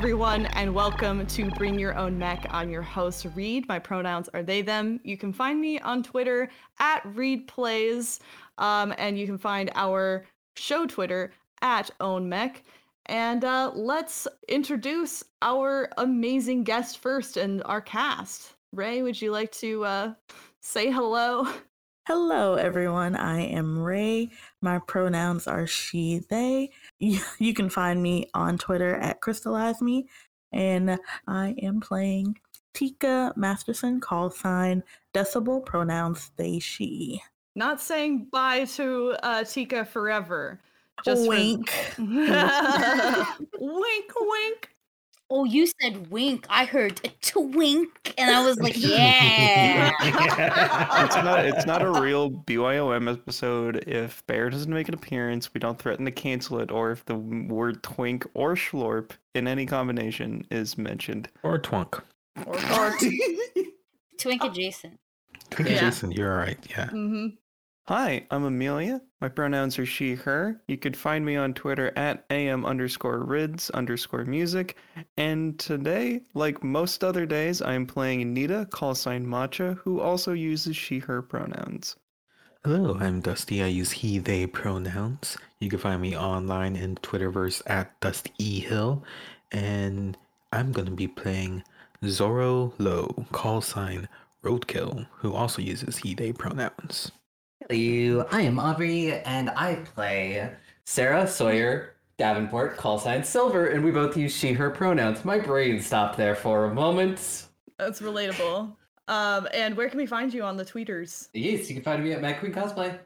Everyone, and welcome to Bring Your Own Mech. I'm your host, Reed. My pronouns are they, them. You can find me on Twitter at Reed Plays, um, and you can find our show Twitter at Own Mech. And uh, let's introduce our amazing guest first and our cast. Ray, would you like to uh, say hello? Hello, everyone. I am Ray. My pronouns are she, they. You can find me on Twitter at Crystallize Me, and I am playing Tika Masterson, call sign decibel, pronouns they, she. Not saying bye to uh, Tika forever. Just wink. For... wink, wink. Oh, you said wink. I heard a twink, and I was like, yeah. it's not. It's not a real BYOM episode. If Bear doesn't make an appearance, we don't threaten to cancel it, or if the word twink or schlorp in any combination is mentioned, or twunk, or, or twink adjacent. Twink yeah. adjacent. You're all right. Yeah. Mm-hmm. Hi, I'm Amelia. My pronouns are she, her. You could find me on Twitter at am underscore rids underscore music. And today, like most other days, I am playing Nita, call sign Matcha, who also uses she, her pronouns. Hello, I'm Dusty. I use he, they pronouns. You can find me online in Twitterverse at Dusty Hill. And I'm going to be playing Zoro Low, call sign Roadkill, who also uses he, they pronouns. Hello, I am Aubrey, and I play Sarah Sawyer Davenport, call sign Silver, and we both use she, her pronouns. My brain stopped there for a moment. That's relatable. Um, and where can we find you on the tweeters? Yes, you can find me at Mad Queen Cosplay.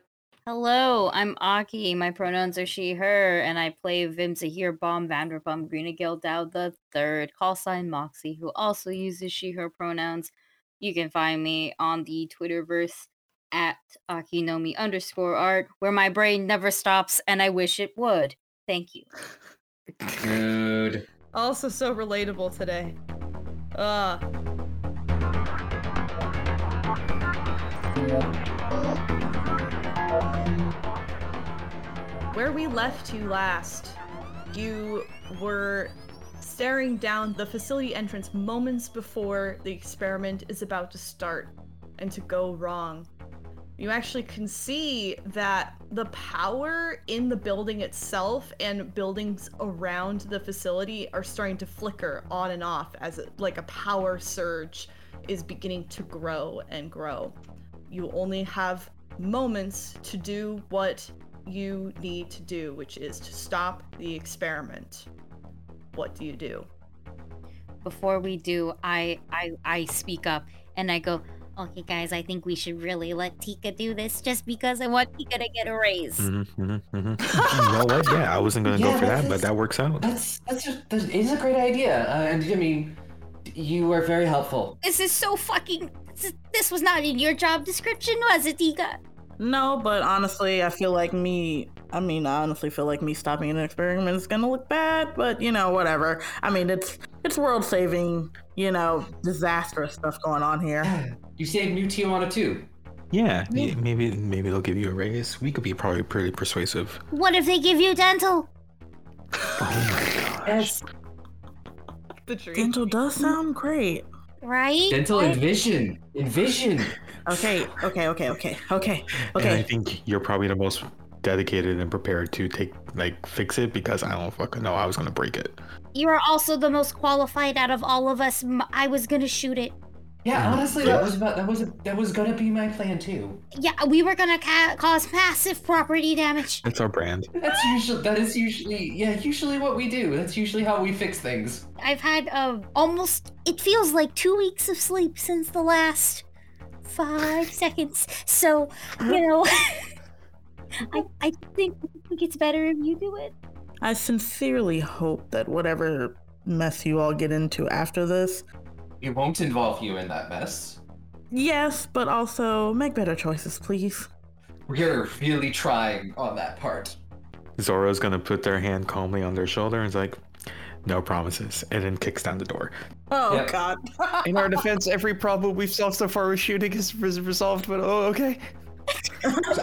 Hello, I'm Aki. My pronouns are she, her, and I play Vim Zahir Bomb Vanderpump Greenagil Dowd the third, call sign Moxie, who also uses she, her pronouns. You can find me on the Twitterverse at Akinomi underscore art, where my brain never stops and I wish it would. Thank you. Good. Also so relatable today. Uh Where we left you last, you were staring down the facility entrance moments before the experiment is about to start and to go wrong you actually can see that the power in the building itself and buildings around the facility are starting to flicker on and off as it, like a power surge is beginning to grow and grow. You only have moments to do what you need to do, which is to stop the experiment. What do you do? Before we do, I I I speak up and I go, okay, guys, I think we should really let Tika do this just because I want Tika to get a raise. Mm-hmm, mm-hmm, mm-hmm. you know what? Yeah, I wasn't going to yeah, go for that, but that works out. That's, that's, just, that is a great idea. Uh, and I mean, you are very helpful. This is so fucking. This was not in your job description, was it, Tika? No, but honestly, I feel like me. I mean, I honestly feel like me stopping an experiment is gonna look bad, but you know, whatever. I mean, it's it's world saving, you know, disastrous stuff going on here. You saved New Tijuana too. Yeah, yeah, maybe maybe they'll give you a raise. We could be probably pretty persuasive. What if they give you dental? Oh my gosh. The dream. Dental does sound great. Right? Dental right? and vision. Envision. Okay, okay, okay, okay, okay, okay. And I think you're probably the most dedicated and prepared to take like fix it because I don't fucking know I was gonna break it. You are also the most qualified out of all of us. I was gonna shoot it. Yeah, honestly, that was about, that was that was gonna be my plan too. Yeah, we were gonna ca- cause massive property damage. That's our brand. That's usually that is usually yeah usually what we do. That's usually how we fix things. I've had uh, almost it feels like two weeks of sleep since the last five seconds. So you know, I I think I think it's better if you do it. I sincerely hope that whatever mess you all get into after this it won't involve you in that mess. Yes, but also make better choices, please. We're really trying on that part. Zoro's gonna put their hand calmly on their shoulder and is like, no promises, and then kicks down the door. Oh yep. god. in our defense, every problem we've solved so far with shooting is resolved, but oh okay.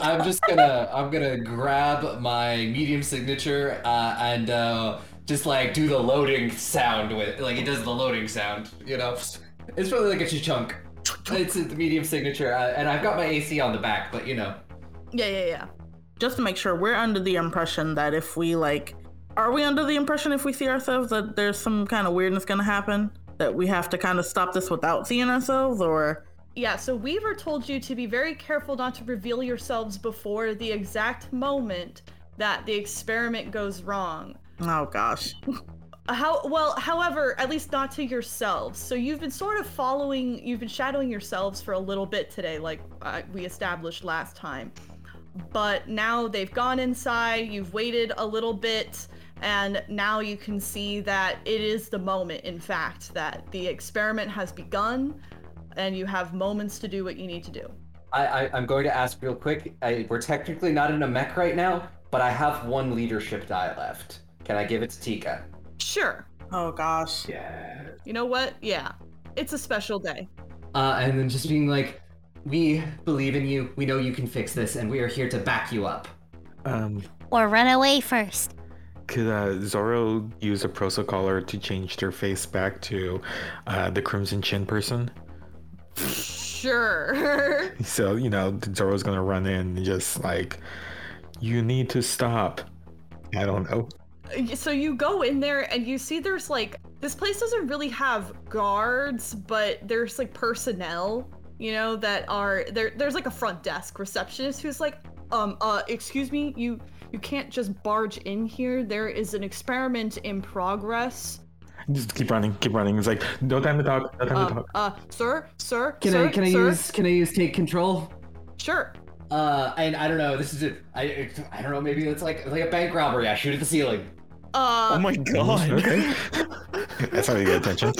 I'm just gonna I'm gonna grab my medium signature uh, and uh, just like do the loading sound with like it does the loading sound. You know, it's really like a chunk. It's the medium signature, uh, and I've got my AC on the back, but you know. Yeah, yeah, yeah. Just to make sure, we're under the impression that if we like, are we under the impression if we see ourselves that there's some kind of weirdness gonna happen? That we have to kind of stop this without seeing ourselves, or Yeah, so Weaver told you to be very careful not to reveal yourselves before the exact moment that the experiment goes wrong. Oh gosh, How well, however, at least not to yourselves. So you've been sort of following, you've been shadowing yourselves for a little bit today, like uh, we established last time. But now they've gone inside, you've waited a little bit, and now you can see that it is the moment, in fact, that the experiment has begun, and you have moments to do what you need to do. I, I I'm going to ask real quick. I, we're technically not in a mech right now, but I have one leadership die left. Can I give it to Tika? Sure. oh gosh. Yeah. You know what? Yeah. It's a special day. Uh, and then just being like, we believe in you. We know you can fix this, and we are here to back you up. Um, Or run away first. could uh, Zoro use a prosocaller to change their face back to uh, the Crimson Chin person? Sure. So, you know, Zoro's gonna run in and just like, you need to stop. I don't know. So you go in there and you see there's like this place doesn't really have guards but there's like personnel you know that are there there's like a front desk receptionist who's like um uh excuse me you you can't just barge in here there is an experiment in progress Just keep running, keep running. It's like, no time to talk, no time to uh, talk. uh sir sir Can sir, I can I sir? use can I use take control? sure Uh, and I don't know. This is a, I I don't know. Maybe it's like like a bank robbery. I shoot at the ceiling. Uh oh my god. Okay. That's how you get attention.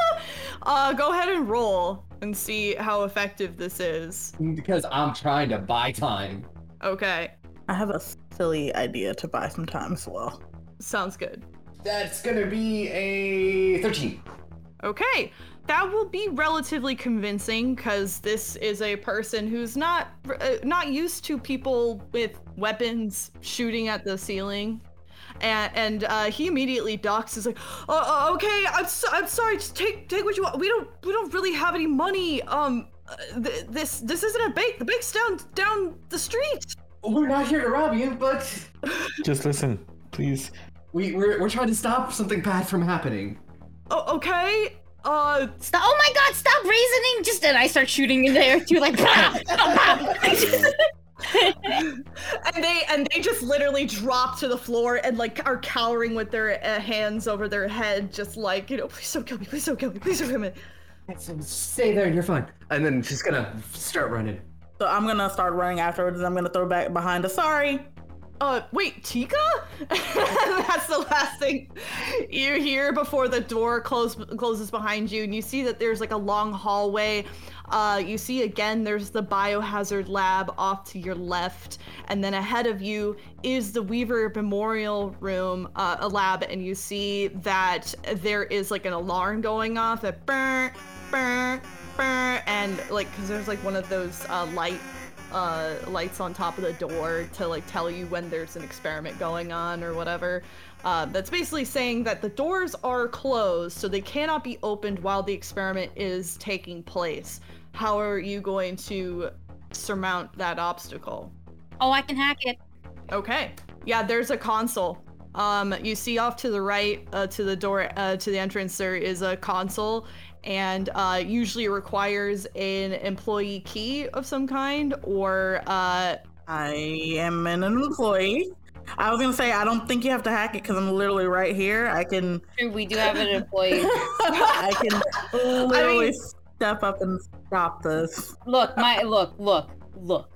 uh go ahead and roll and see how effective this is Because I'm trying to buy time. okay I have a silly idea to buy some time as well. sounds good That's gonna be a 13. Okay, that will be relatively convincing because this is a person who's not uh, not used to people with weapons shooting at the ceiling. And, and uh, he immediately ducks. Is like, oh, oh, okay, I'm, so, I'm sorry. Just take take what you want. We don't we don't really have any money. Um, uh, th- this this isn't a bank. The bank's down down the street. We're not here to rob you, but Just listen, please. we we're, we're trying to stop something bad from happening. Oh, okay. Uh, Stop! Oh my God! Stop reasoning! Just And I start shooting in the air too, like, "Bah! and they and they just literally drop to the floor and like are cowering with their uh, hands over their head just like you know please don't kill me please don't kill me please don't kill me stay there, and you're fine. And then she's gonna start running. So I'm gonna start running afterwards. and I'm gonna throw back behind us. Sorry. Uh wait tika? That's the last thing. You hear before the door close, closes behind you and you see that there's like a long hallway. Uh you see again there's the biohazard lab off to your left and then ahead of you is the weaver memorial room uh, a lab and you see that there is like an alarm going off that burr, burr, burr, and like because there's like one of those uh, light uh, lights on top of the door to like tell you when there's an experiment going on or whatever. Uh, that's basically saying that the doors are closed, so they cannot be opened while the experiment is taking place. How are you going to surmount that obstacle? oh, I can hack it. Okay. Yeah, there's a console. Um, you see off to the right, uh, to the door, uh, to the entrance, there is a console, and uh, usually requires an employee key of some kind, or uh, I am an employee. I was gonna say I don't think you have to hack it because I'm literally right here. I can we do have an employee. I can literally mean- step up and stop this. look, my look, look, look.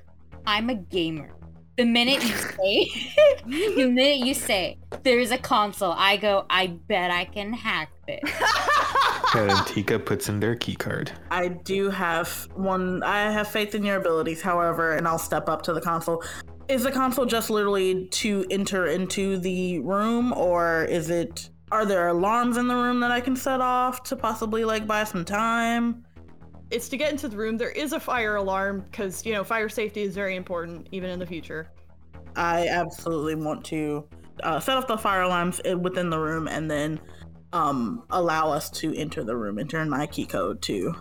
I'm a gamer. The minute you say, the minute you say there's a console, I go. I bet I can hack this. And Tika puts in their key card. I do have one. I have faith in your abilities, however, and I'll step up to the console. Is the console just literally to enter into the room, or is it? Are there alarms in the room that I can set off to possibly like buy some time? It's to get into the room. There is a fire alarm because you know fire safety is very important even in the future. I absolutely want to uh, set off the fire alarms within the room and then um, allow us to enter the room. Enter in my key code too.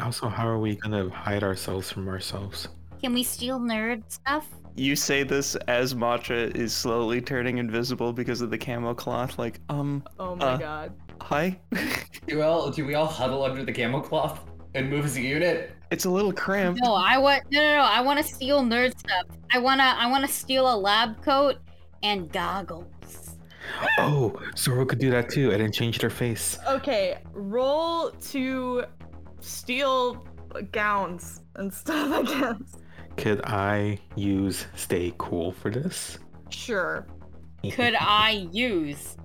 Also, how are we gonna hide ourselves from ourselves? Can we steal nerd stuff? You say this as Matcha is slowly turning invisible because of the camo cloth. Like, um, Oh my Uh. god. hi. Do we all do we all huddle under the camo cloth and move as a unit? it's a little cramped. No, I want no no no. I want to steal nerd stuff. I wanna I wanna steal a lab coat and goggles. Oh, Zoro could do that too, and then change their face. Okay, roll to steal gowns and stuff, I guess. Could I use stay cool for this? Sure. Could I use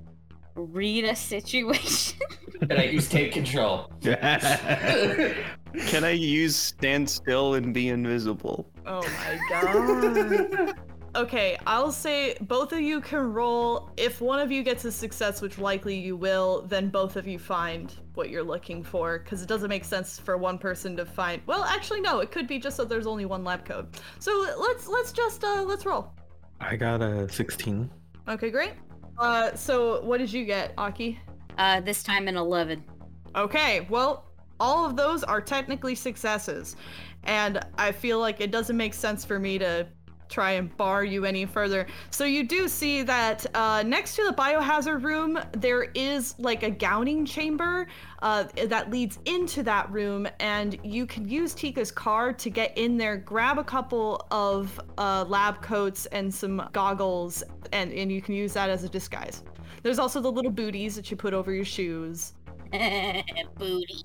read a situation? And I use take control. Can I use stand still and be invisible? Oh my god. Okay, I'll say both of you can roll. If one of you gets a success, which likely you will, then both of you find what you're looking for. Because it doesn't make sense for one person to find. Well, actually, no. It could be just that there's only one lab code. So let's let's just uh let's roll. I got a 16. Okay, great. Uh, so what did you get, Aki? Uh, this time an eleven. Okay, well, all of those are technically successes. And I feel like it doesn't make sense for me to try and bar you any further. So you do see that uh, next to the biohazard room, there is like a gowning chamber uh, that leads into that room, and you can use Tika's car to get in there, grab a couple of uh, lab coats and some goggles, and, and you can use that as a disguise. There's also the little booties that you put over your shoes Booty.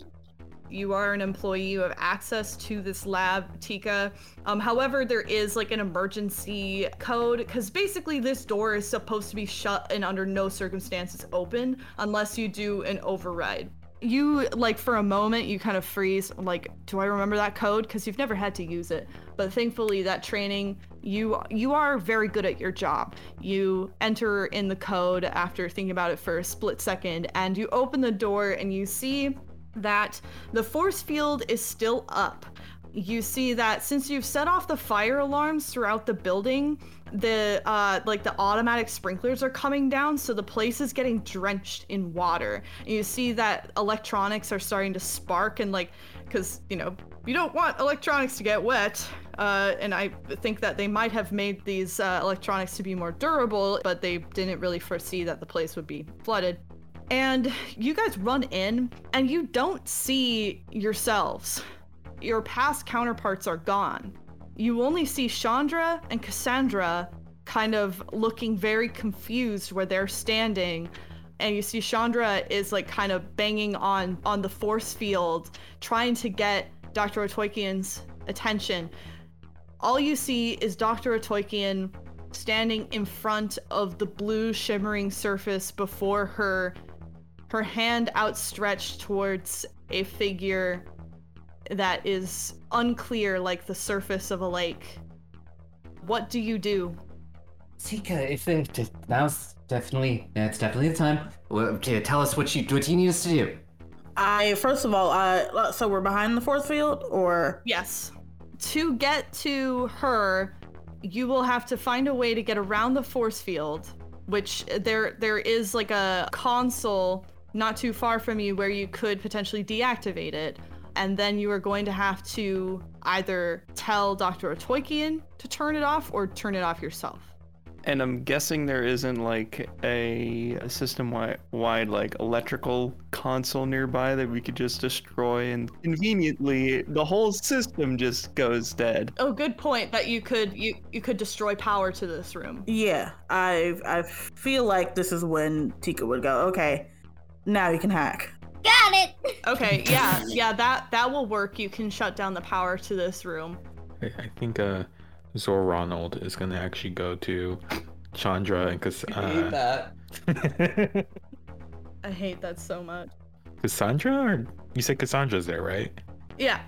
You are an employee, you have access to this lab, Tika. Um, however, there is like an emergency code because basically this door is supposed to be shut and under no circumstances open unless you do an override. You like for a moment you kind of freeze like do I remember that code because you've never had to use it but thankfully that training you you are very good at your job you enter in the code after thinking about it for a split second and you open the door and you see that the force field is still up. You see that since you've set off the fire alarms throughout the building, the uh, like the automatic sprinklers are coming down, so the place is getting drenched in water. And you see that electronics are starting to spark and like, because you know you don't want electronics to get wet. Uh, and I think that they might have made these uh, electronics to be more durable, but they didn't really foresee that the place would be flooded and you guys run in and you don't see yourselves. Your past counterparts are gone. You only see Chandra and Cassandra kind of looking very confused where they're standing. And you see Chandra is like kind of banging on on the force field, trying to get Dr. Otoikian's attention. All you see is Dr. Otoikian standing in front of the blue shimmering surface before her her hand outstretched towards a figure that is unclear like the surface of a lake. What do you do? Tika, if it, it- now's definitely it's definitely the time. Well, to tell us what you what you need us to do. I first of all, I so we're behind the force field, or Yes. To get to her, you will have to find a way to get around the force field, which there there is like a console not too far from you where you could potentially deactivate it. And then you are going to have to either tell Dr. Otoikian to turn it off or turn it off yourself. And I'm guessing there isn't like a, a system-wide wide like electrical console nearby that we could just destroy and conveniently the whole system just goes dead. Oh, good point that you could you you could destroy power to this room. yeah, I I feel like this is when Tika would go. Okay, now you can hack. Got it. Okay, yeah, yeah, that that will work. You can shut down the power to this room. I, I think uh, Zor Ronald is gonna actually go to Chandra and Cass- I hate uh, that. I hate that so much. Cassandra. Or you said Cassandra's there, right? Yeah.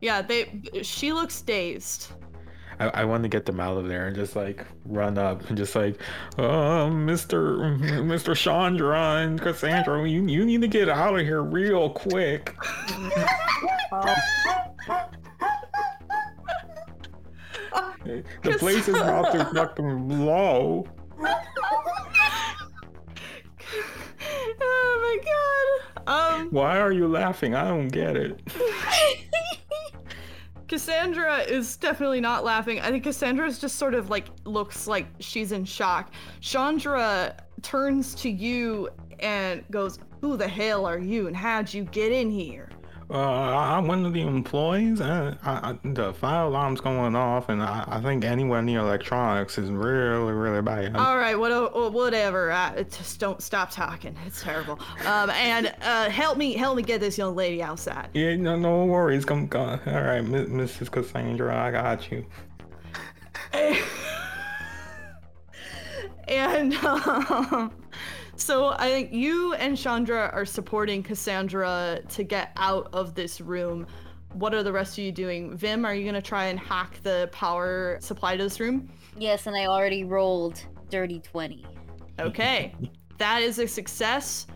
Yeah, they she looks dazed. I, I want to get them out of there and just like run up and just like, oh, Mister Mister Chandra and Cassandra, you you need to get out of here real quick. the place is about to fucking blow. oh my god. Um, Why are you laughing? I don't get it. Cassandra is definitely not laughing. I think Cassandra's just sort of like looks like she's in shock. Chandra turns to you and goes, Who the hell are you and how'd you get in here? Uh, I'm one of the employees. and I, I- the fire alarm's going off, and I, I think anywhere near electronics is really, really bad. All right, what, whatever. I, just don't stop talking. It's terrible. Um, and uh, help me, help me get this young lady outside. yeah, no, no worries. Come, come. All right, Mrs. Cassandra, I got you. And um, so I think you and Chandra are supporting Cassandra to get out of this room. What are the rest of you doing? Vim, are you gonna try and hack the power supply to this room? Yes, and I already rolled dirty 20. Okay, that is a success.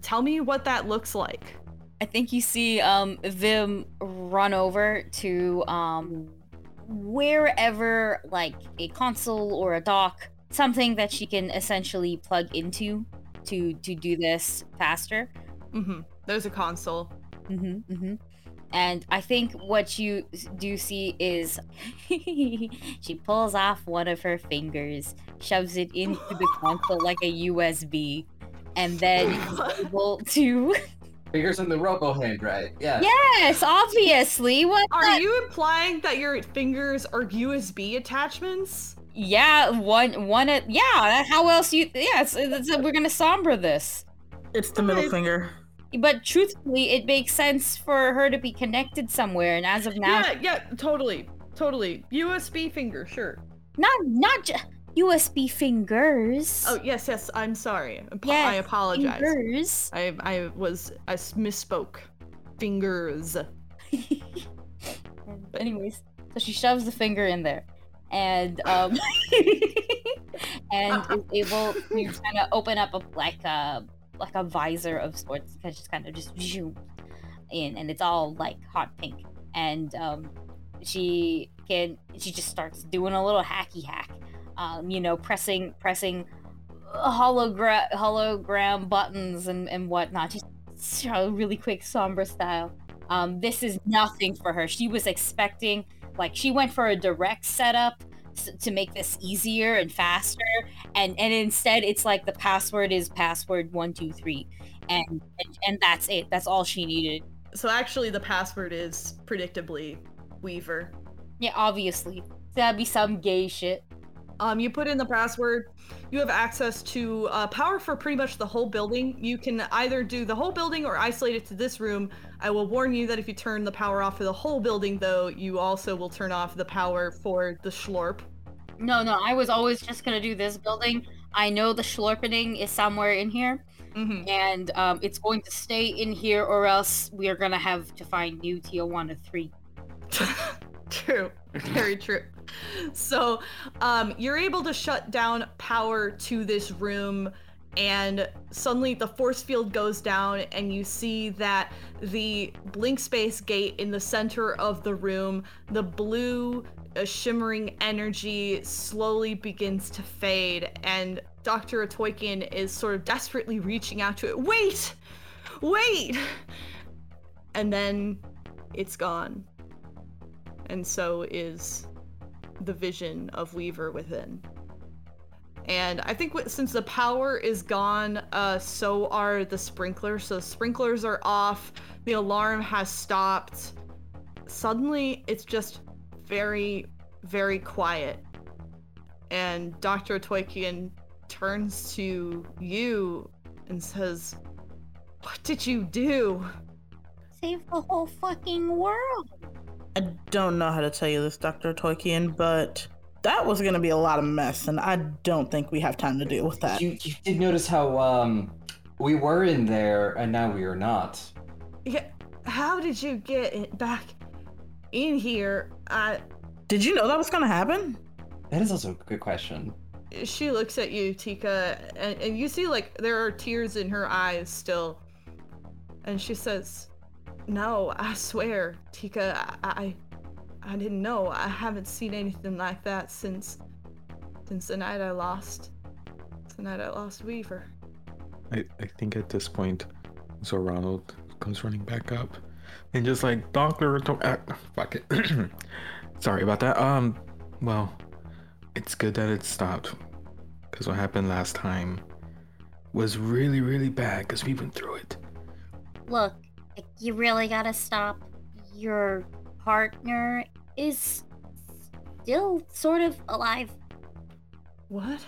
Tell me what that looks like. I think you see um Vim run over to um wherever like a console or a dock, something that she can essentially plug into to to do this faster. Mm-hmm. There's a console. Mm-hmm, mm-hmm. And I think what you do see is she pulls off one of her fingers, shoves it into the console like a USB, and then is able to. Fingers in the robo hand, right? Yeah. Yes, obviously. What? Are the- you implying that your fingers are USB attachments? Yeah, one, one. At, yeah. How else you? Yeah, it's, it's, we're gonna sombra this. It's the middle Okay. finger. But truthfully, it makes sense for her to be connected somewhere, and as of now, Yeah, yeah, totally, totally. USB finger, sure. not not ju- USB fingers. Oh yes, yes. I'm sorry. Apo- Yes, I apologize. Fingers. I I was I misspoke. Fingers. But anyways, so she shoves the finger in there, and um, and is able to kind of open up a like a like a visor of sorts, because just kind of just zoom in, and it's all like hot pink, and um, she can she just starts doing a little hacky hack, um, you know, pressing pressing hologram hologram buttons and and whatnot, just really quick Sombra style. Um, this is nothing for her. She was expecting, like, she went for a direct setup to make this easier and faster, and and instead, it's like the password is password one two three, and and, and that's it. That's all she needed. So actually, the password is predictably Weaver. Yeah, obviously, that'd be some gay shit. Um, you put in the password. You have access to uh, power for pretty much the whole building. You can either do the whole building or isolate it to this room. I will warn you that if you turn the power off for the whole building, though, you also will turn off the power for the Schlorp. No, no, I was always just gonna do this building. I know the Schlorpening is somewhere in here, Mm-hmm. and um, it's going to stay in here, or else we are gonna have to find new Tijuana three. true. Very true. So, um, you're able to shut down power to this room, and suddenly the force field goes down, and you see that the blink space gate in the center of the room, the blue uh, shimmering energy slowly begins to fade, and Dr. Atoykian is sort of desperately reaching out to it. Wait! Wait! And then it's gone and so is the vision of Weaver within. And I think since the power is gone, uh, so are the sprinklers. So sprinklers are off. The alarm has stopped. Suddenly, it's just very, very quiet. And Dr. Toykian turns to you and says, "What did you do?" Save the whole fucking world. I don't know how to tell you this, Dr. Toykian, but that was gonna be a lot of mess, and I don't think we have time to deal with that. You, you did notice how um we were in there and now we are not. Yeah, how did you get it back in here? I Did you know that was gonna happen? That is also a good question. she looks at you, Tika, and, and you see like there are tears in her eyes still. And she says, No, I swear, Tika, I, I I didn't know. I haven't seen anything like that since since the night I lost the night I lost Weaver. I, I think at this point, So Ronald comes running back up and just like, Doctor, don't. Fuck it. Sorry about that. Um, well, it's good that it stopped. Because what happened last time was really, really bad because we went through it. Look, you really gotta stop. Your partner is still sort of alive, What?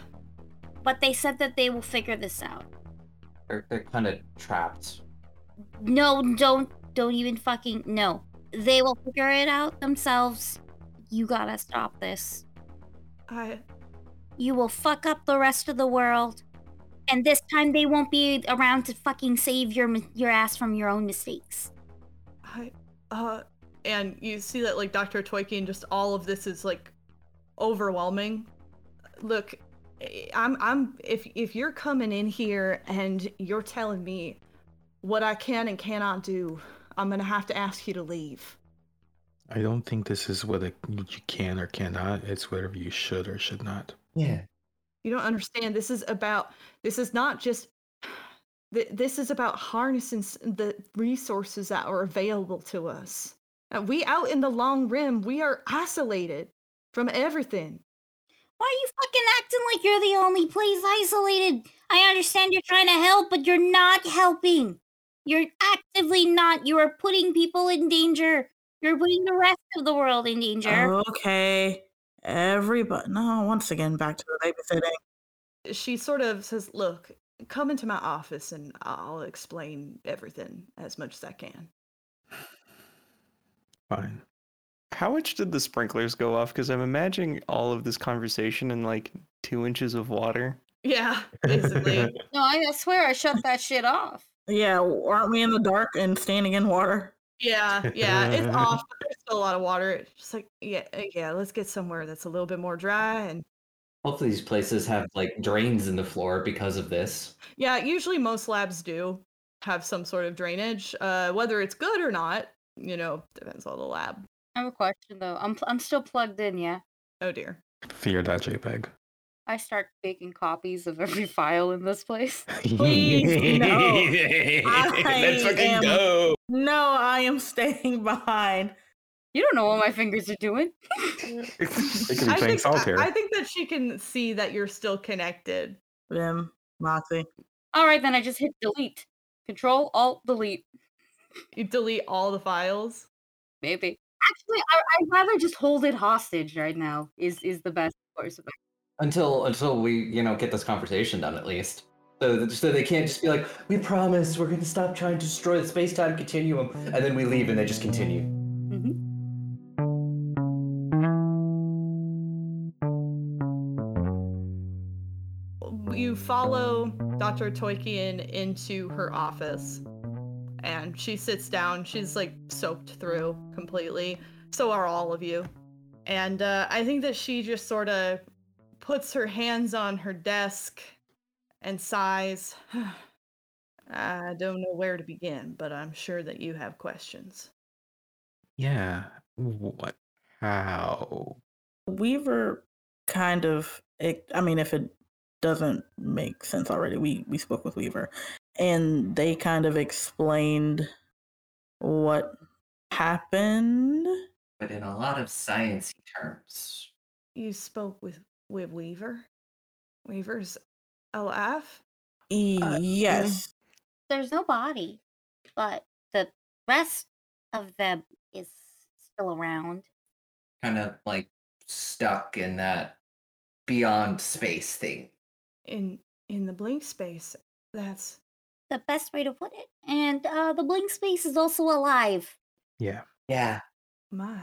but they said that they will figure this out. They're, they're kind of trapped. No, don't, don't even fucking no. They will figure it out themselves. You gotta stop this. I You will fuck up the rest of the world, and this time they won't be around to fucking save your your ass from your own mistakes. I uh and you see that like Dr. Toykin just all of this is like overwhelming. Look, I'm I'm if if you're coming in here and you're telling me what I can and cannot do, I'm going to have to ask you to leave. I don't think this is what, it, what you can or cannot. It's whatever you should or should not. Yeah. You don't understand. This is about. This is not just. This is about harnessing the resources that are available to us. We out in the long rim, we are isolated from everything. Why are you fucking acting like you're the only place isolated? I understand you're trying to help, but you're not helping. You're actively not. You are putting people in danger. You're putting the rest of the world in danger. Okay. Everybody. No, once again, back to the babysitting. She sort of says, "Look, come into my office, and I'll explain everything as much as I can." Fine. How much did the sprinklers go off? Because I'm imagining all of this conversation in like two inches of water. Yeah, basically. No, I swear I shut that shit off. Yeah, aren't we in the dark and standing in water? Yeah, yeah, it's off. There's still a lot of water. It's just like, yeah, uh, yeah. Let's get somewhere that's a little bit more dry and Hopefully, these places have like drains in the floor because of this. Yeah, usually most labs do have some sort of drainage. Uh, whether it's good or not, you know, depends on the lab. I have a question though. I'm I'm still plugged in, yeah. Oh dear. Fear that JPEG. I start making copies of every file in this place. Please, no. Let's fucking am- go. No, I am staying behind. You don't know what my fingers are doing. It could be I playing think, solitaire. I, I think that she can see that you're still connected. Them, Moxie. All right, then I just hit delete. Control Alt Delete. You delete all the files. Maybe. Actually, I, I'd rather just hold it hostage right now. Is is the best course of action. Until until we, you know, get this conversation done at least. So, so they can't just be like, we promise we're gonna stop trying to destroy the space-time continuum, and then we leave and they just continue. Mhm. You follow Dr. Toykian into her office, and she sits down. She's like soaked through completely. So are all of you. And uh, I think that she just sort of puts her hands on her desk and sighs. I don't know where to begin, but I'm sure that you have questions. Yeah. What? How? Weaver kind of it, I mean if it doesn't make sense already, we we spoke with Weaver and they kind of explained what happened. But in a lot of sciencey terms. You spoke with with Weaver. Weaver's alive. E- yes. There's no body, but the rest of them is still around. Kind of like stuck in that beyond space thing. in in the blink space. That's The best way to put it. And uh, the blink space is also alive. Yeah. Yeah, my.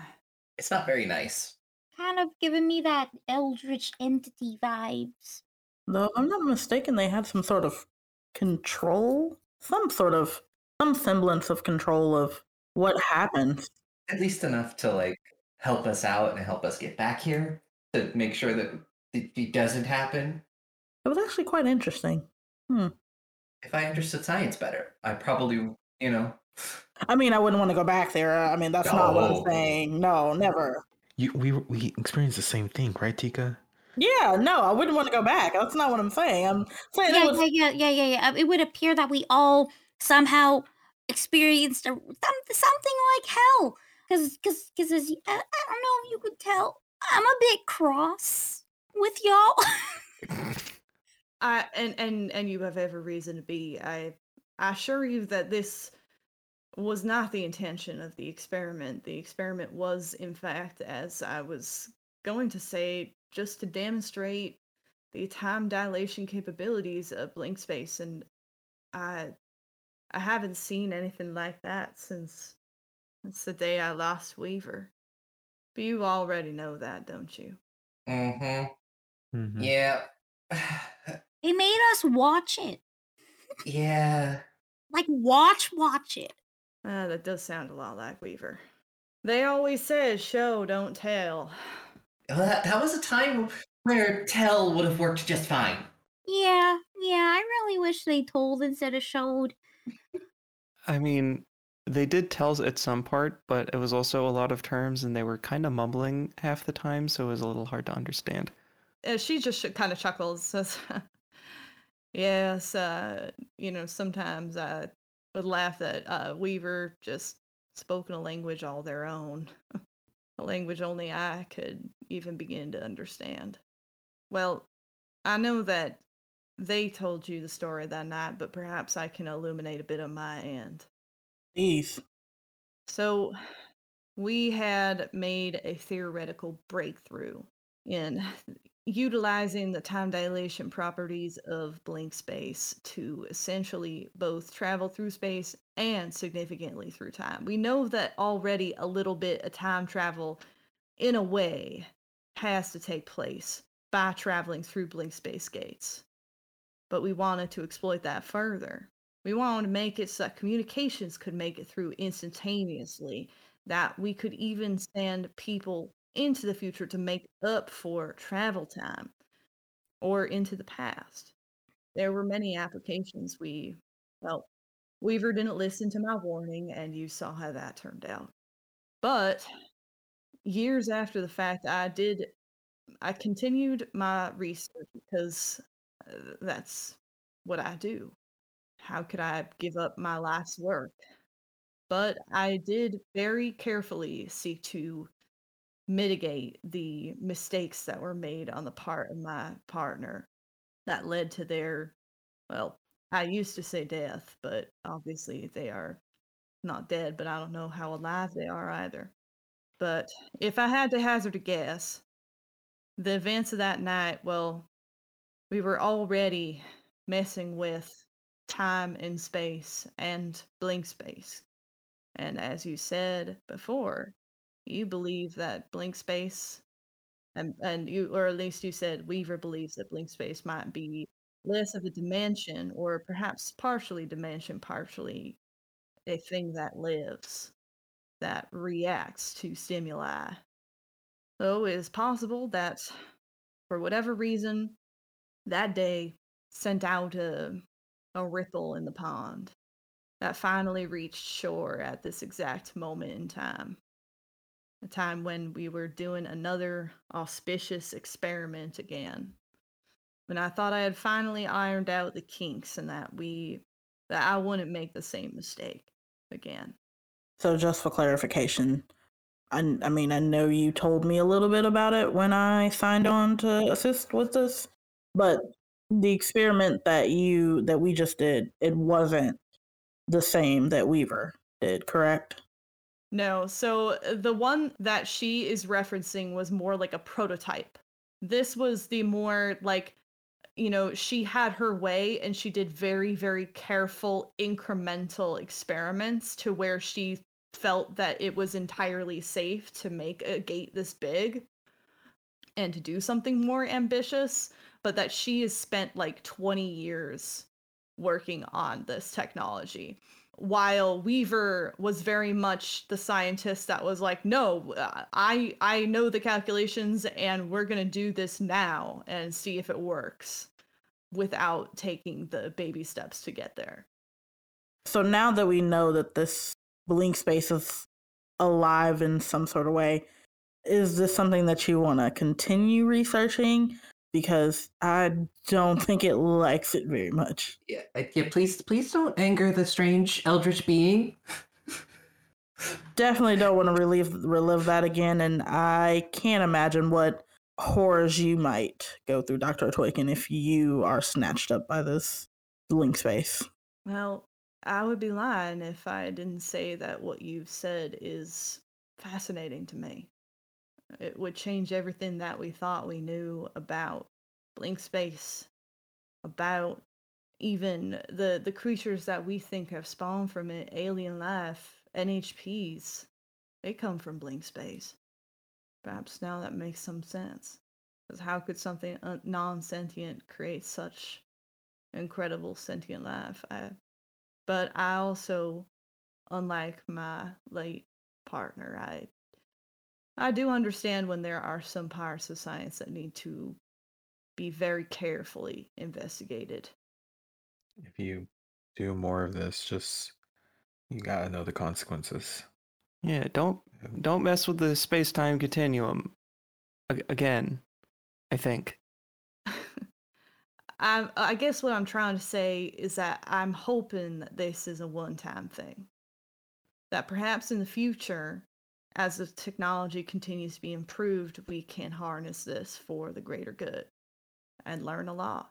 it's not very nice. Kind of giving me that eldritch entity vibes. Though I'm not mistaken, they had some sort of control, some sort of some semblance of control of what happened. At least enough to like help us out and help us get back here to make sure that it, it doesn't happen. It was actually quite interesting. Hmm. If I understood science better, I probably, you know, I mean, I wouldn't want to go back there. I mean, that's not what I'm saying. No, never. You we we experienced the same thing, right, Tika? Yeah, no, I wouldn't want to go back. That's not what I'm saying. I'm saying Yeah, it was yeah, yeah, yeah, yeah, yeah. Um, it would appear that we all somehow experienced a, some, something like hell. Because, because, because, as you, I, I don't know if you could tell, I'm a bit cross with y'all. I and and and you have every reason to be. I I assure you that this was not the intention of the experiment. The experiment was, in fact, as I was going to say, just to demonstrate the time dilation capabilities of blink space, and I I haven't seen anything like that since since the day I lost Weaver. But you already know that, don't you? Mm-hmm. mm-hmm. Yeah. they made us watch it. yeah. Like, watch, watch it. Ah, that does sound a lot like Weaver. They always said show, don't tell. Well, that, that was a time where tell would have worked just fine. Yeah, yeah, I really wish they told instead of showed. I mean, they did tell at some part, but it was also a lot of terms and they were kind of mumbling half the time, so it was a little hard to understand. Uh, she just kind of chuckles, says, Yes, uh, you know, sometimes I would laugh that uh, Weaver just spoken a language all their own, a language only I could even begin to understand. Well, I know that they told you the story that night, but perhaps I can illuminate a bit on my end. Please. So, we had made a theoretical breakthrough in utilizing the time dilation properties of blink space to essentially both travel through space and significantly through time. We know that already a little bit of time travel, in a way, has to take place by traveling through blink space gates. But we wanted to exploit that further. We wanted to make it so that communications could make it through instantaneously, that we could even send people into the future to make up for travel time or into the past. There were many applications we, well, Weaver didn't listen to my warning, and you saw how that turned out. But years after the fact, I did, I continued my research because uh, that's what I do. How could I give up my life's work? But I did very carefully seek to mitigate the mistakes that were made on the part of my partner that led to their well i used to say death but obviously they are not dead but i don't know how alive they are either. But if i had to hazard a guess the events of that night well we were already messing with time and space and blink space. And as you said before you believe that blink space and and you or at least you said weaver believes that blink space might be less of a dimension or perhaps partially dimension partially a thing that lives that reacts to stimuli. So it is possible that for whatever reason that day sent out a, a ripple in the pond that finally reached shore at this exact moment in time a time when we were doing another auspicious experiment again. When I thought I had finally ironed out the kinks and that we that I wouldn't make the same mistake again. So just for clarification, I, I mean, I know you told me a little bit about it when I signed on to assist with this, but the experiment that you that we just did, it wasn't the same that Weaver did, correct? No, so uh, the one that she is referencing was more like a prototype. This was the more like, you know, she had her way and she did very, very careful incremental experiments to where she felt that it was entirely safe to make a gate this big and to do something more ambitious, but that she has spent like 20 years working on this technology while Weaver was very much the scientist that was like, no, uh, I I know the calculations and we're gonna do this now and see if it works without taking the baby steps to get there. So now that we know that this blink space is alive in some sort of way, is this something that you want to continue researching? Because I don't think it likes it very much. Yeah, yeah. Please, please don't anger the strange eldritch being. Definitely don't want to relive relive that again, and I can't imagine what horrors you might go through, Doctor Toykin, if you are snatched up by this blink space. Well, I would be lying if I didn't say that what you've said is fascinating to me. It would change everything that we thought we knew about Blink Space, about even the the creatures that we think have spawned from it, alien life, NHPs. They come from Blink Space. Perhaps now that makes some sense. Because how could something un- non-sentient create such incredible sentient life? I, but I also, unlike my late partner, I I do understand when there are some parts of science that need to be very carefully investigated. If you do more of this, just you gotta know the consequences. Yeah, don't don't mess with the space-time continuum. A- again, I think. I I guess what I'm trying to say is that I'm hoping that this is a one-time thing. That perhaps in the future, as the technology continues to be improved, we can harness this for the greater good and learn a lot.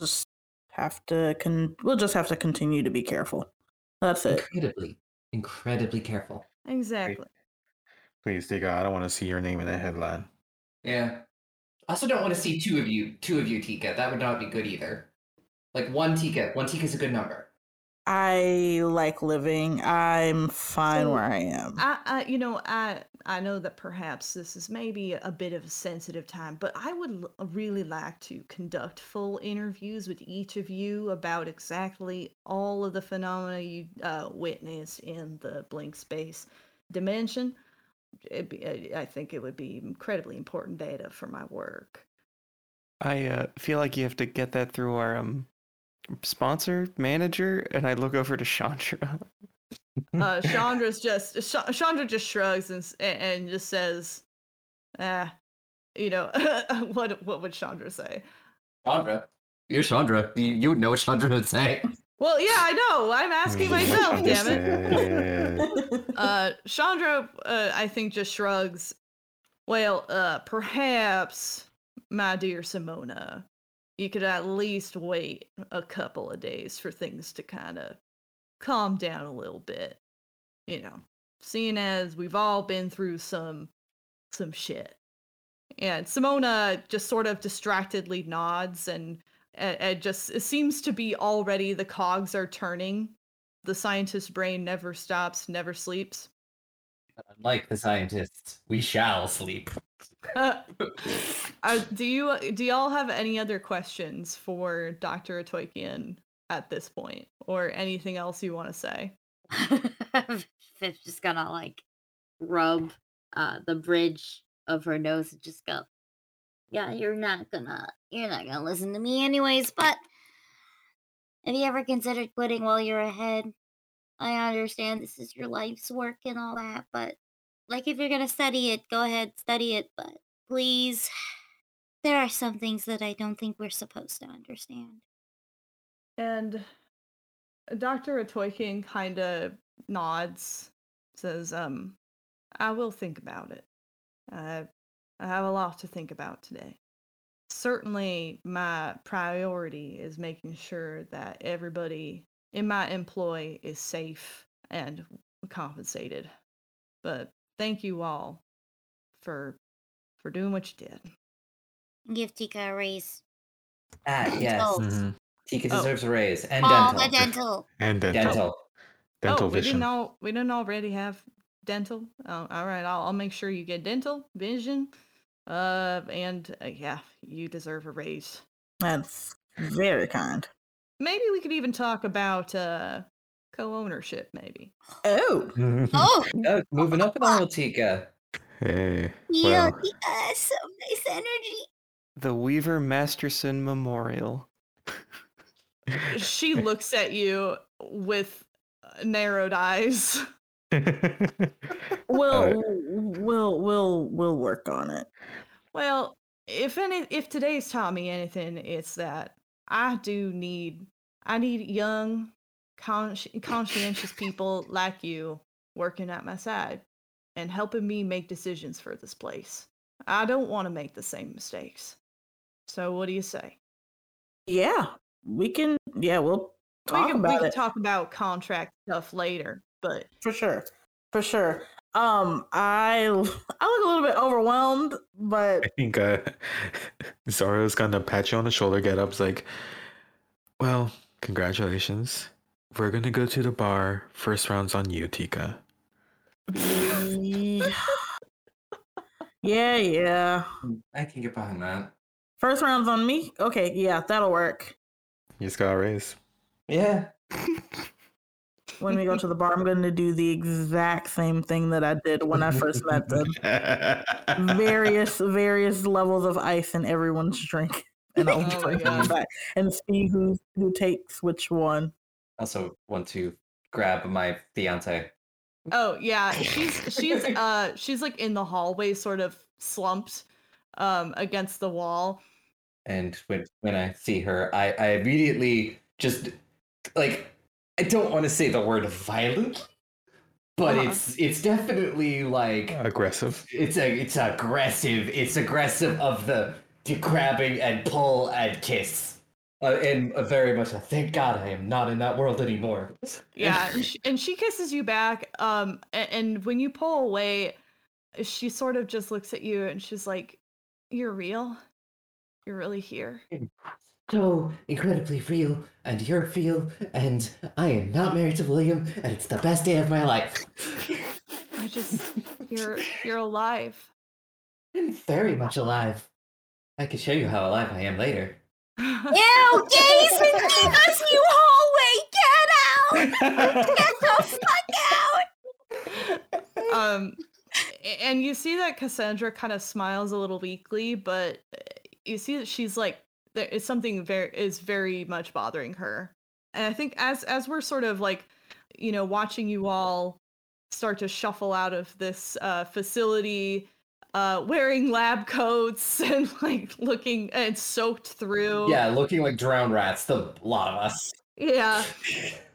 Just have to con- we'll just have to continue to be careful. That's it. Incredibly, incredibly careful. Exactly. Please, Tika, I don't want to see your name in a headline. Yeah. I also don't want to see two of you, two of you, Tika. That would not be good either. Like one Tika. One Tika is a good number. I like living. I'm fine So, where I am. I, I you know I I know that perhaps this is maybe a bit of a sensitive time, but I would l- really like to conduct full interviews with each of you about exactly all of the phenomena you uh, witnessed in the blink space dimension. It'd be, I I think it would be incredibly important data for my work. I uh, feel like you have to get that through our um sponsor manager, and I look over to Chandra. Uh, Chandra's just Ch- Chandra just shrugs and and just says, "Ah, you know what? What would Chandra say?" Chandra. You're Chandra. You, you know what Chandra would say. Well, yeah, I know. I'm asking myself, damn it. it. Uh, Chandra, uh, I think, just shrugs. Well, uh, perhaps, my dear Simona, you could at least wait a couple of days for things to kind of calm down a little bit. You know, seeing as we've all been through some some shit. And Simona just sort of distractedly nods and and just it seems to be already the cogs are turning. The scientist's brain never stops, never sleeps. Unlike the scientists, we shall sleep. Uh, uh, do you do y'all have any other questions for Dr. Atoikian at this point, or anything else you want to say? Fif's just gonna like rub uh the bridge of her nose and just go, Yeah, you're not gonna you're not gonna listen to me anyways, but have you ever considered quitting while you're ahead? I understand this is your life's work and all that, but like if you're gonna study it, go ahead, study it, but please there are some things that I don't think we're supposed to understand. And Dr. Atoikian kind of nods, says, um, I will think about it. I, I have a lot to think about today. Certainly, my priority is making sure that everybody in my employ is safe and compensated. But thank you all for for doing what you did. Give Tika a raise. Ah, yes. Oh. Mhm. Tika Oh. deserves a raise. And All dental. the dental. And dental. Dental. Dental oh, we vision. didn't all we didn't already have dental. Oh, all right, I'll I'll make sure you get dental, vision, uh, and uh, yeah, you deserve a raise. That's very kind. Maybe we could even talk about uh co-ownership. Maybe. Oh, Oh, Oh, moving up in the world, Tika. Hey. yeah, Well, Tika has some nice energy. The Weaver Masterson Memorial. She looks at you with narrowed eyes. we'll Uh, we'll we'll we'll work on it. Well, if any if today's taught me anything, it's that I do need I need young, consci- conscientious people like you working at my side and helping me make decisions for this place. I don't want to make the same mistakes. So what do you say? Yeah, we can. Yeah, we'll talk we can, about we can it talk about contract stuff later, but for sure. For sure. Um, I I look a little bit overwhelmed, but I think uh, Zoro's gonna pat you on the shoulder, get up, is like, well, congratulations. We're gonna go to the bar. First round's on you, Tika. yeah, yeah. I can get behind that. First round's on me. Okay, yeah, that'll work. You just got a raise. Yeah. When we go to the bar, I'm going to do the exact same thing that I did when I first met them. Various, various levels of ice in everyone's drink, and I'll Oh my bring them back and see who who takes which one. Also want to grab my fiance. Oh yeah, she's she's uh she's like in the hallway, sort of slumped um against the wall. And when when I see her, I, I immediately just like I don't want to say the word violent, but Uh-huh. it's it's definitely like Aggressive. it's a it's aggressive. It's aggressive of the, the grabbing and pull and kiss. Uh, and uh, very much a thank God I am not in that world anymore. Yeah, and she, and she kisses you back. Um, and, and when you pull away, she sort of just looks at you and she's like, "You're real. You're really here." so incredibly real, and you're real, and I am not married to William, and it's the best day of my life. I just you're you're alive. I'm very much alive. I can show you how alive I am later. Ew, gays in Tina's new hallway! Get out! Get the fuck out! um and you see that cassandra kind of smiles a little weakly but you see that she's like there is something very is very much bothering her and i think as as we're sort of like you know watching you all start to shuffle out of this uh facility uh wearing lab coats and like looking and soaked through Yeah, looking like drowned rats, the lot of us. yeah.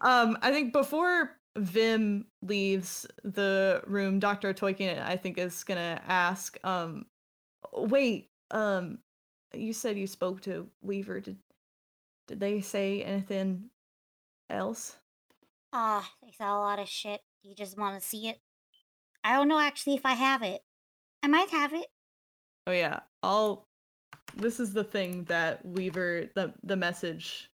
Um, I think before Vim leaves the room, Dr. Toykin, I think, is gonna ask, um, wait, um, you said you spoke to Weaver. Did did they say anything else? Ah, they saw a lot of shit. You just want to see it? I don't know actually if I have it. I might have it. Oh yeah, I'll this is the thing that Weaver the the message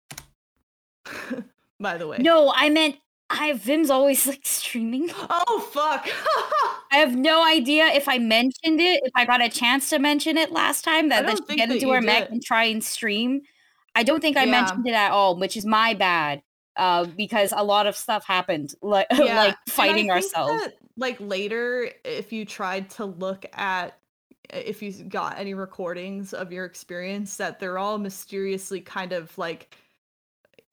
by the way. No, I meant I have Vim's always like streaming. Oh fuck. I have no idea if I mentioned it, if I got a chance to mention it last time, that, that she get into her mech and try and stream. I don't think I Yeah. mentioned it at all, which is my bad. Uh, because a lot of stuff happened, like Yeah, like fighting ourselves. that, like later, if you tried to look at if you got any recordings of your experience, that they're all mysteriously kind of like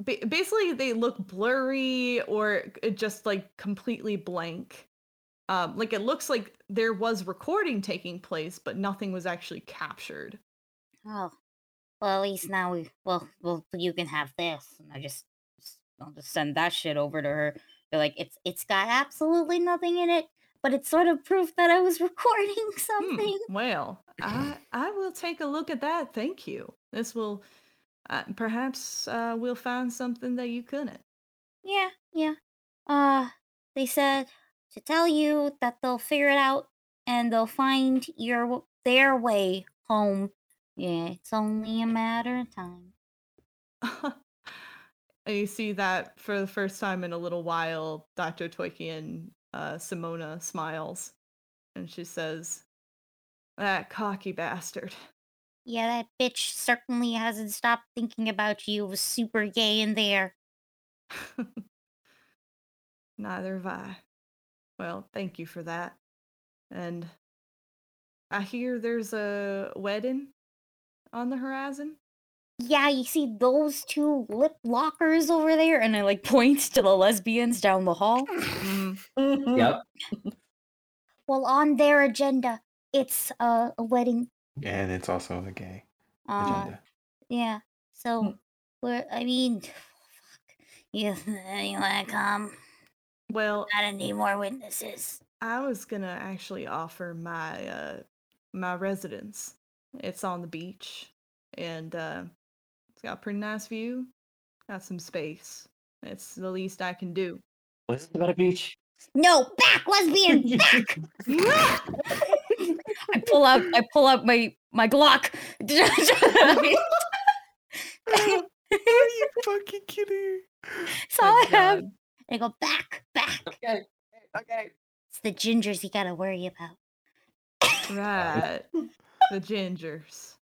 ba- basically they look blurry or just like completely blank. Um, like it looks like there was recording taking place, but nothing was actually captured. Oh, well, at least now we. Well, well, you can have this. And I just, I'll just send that shit over to her. Be like, it's It's got absolutely nothing in it, but it's sort of proof that I was recording Hmm, something. well, I I will take a look at that. Thank you. This will uh, perhaps uh, we'll find something that you couldn't. Yeah, yeah. Uh, they said to tell you that they'll figure it out and they'll find your their way home. Yeah, it's only a matter of time. you see that for the first time in a little while, Dr. Toykian uh, Simona smiles and she says, That cocky bastard. Yeah, that bitch certainly hasn't stopped thinking about you. It was super gay in there. Neither have I. Well, thank you for that. And I hear there's a wedding on the horizon. Yeah, you see those two lip lockers over there, and I like points to the lesbians down the hall. Mm, Mhm. Yep. Well, on their agenda, it's uh, a wedding and it's also a gay Uh, agenda. yeah. So, Mm. we're, I mean, fuck. You, you want to come? Well, I don't need more witnesses. I was gonna actually offer my uh my residence. It's on the beach, and uh, it's got a pretty nice view. Got some space. It's the least I can do. Was it about a beach? No, back, lesbian, back! I pull out I pull out my my Glock. Are you fucking kidding? That's all I have. God. I go back, back. Okay. Okay. It's the gingers you gotta worry about. Right. the gingers.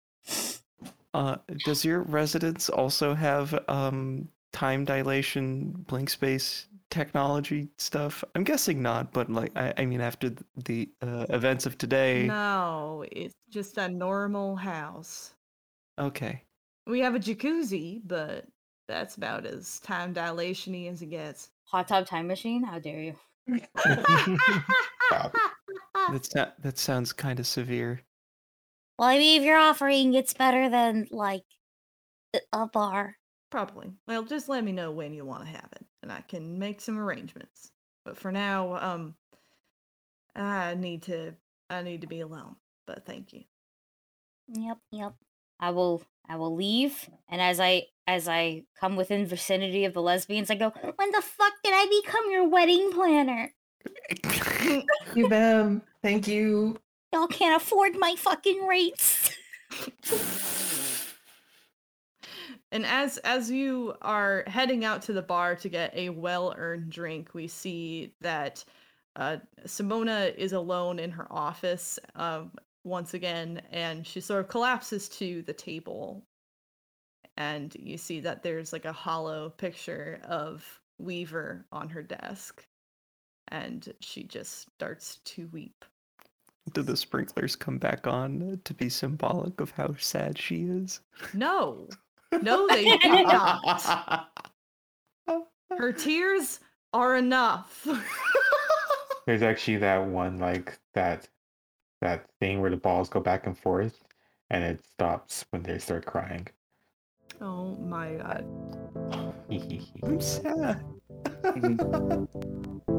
Uh, does your residence also have um time dilation, blink space technology stuff? I'm guessing not, but like I, I mean, after the uh, events of today, No, it's just a normal house. okay. We have a jacuzzi, but that's about as time dilation-y as it gets. Hot tub time machine? How dare you? Stop. That's not, that sounds kind of severe. Well, I mean, if you're offering, it's better than like a- a bar. Probably. Well, just let me know when you want to have it, and I can make some arrangements. But for now, um, I need to, I need to be alone. But thank you. Yep, yep. I will I will leave and as I as I come within vicinity of the lesbians I go When the fuck did I become your wedding planner? Thank you, Bam. Thank you. Y'all can't afford my fucking rates. And as as you are heading out to the bar to get a well-earned drink, we see that uh, Simona is alone in her office um, once again, and she sort of collapses to the table. And you see that there's like a hollow picture of Weaver on her desk, and she just starts to weep. Do the sprinklers come back on to be symbolic of how sad she is? No, no, they do not. Her tears are enough. There's actually that one like that that thing where the balls go back and forth and it stops when they start crying. oh my god. I'm sad. Mm-hmm.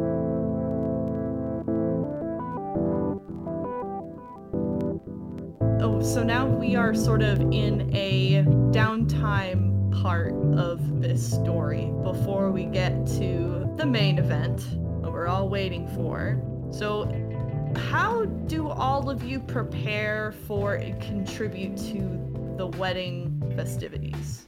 Oh, so now we are sort of in a downtime part of this story before we get to the main event that we're all waiting for. So, how do all of you prepare for and contribute to the wedding festivities?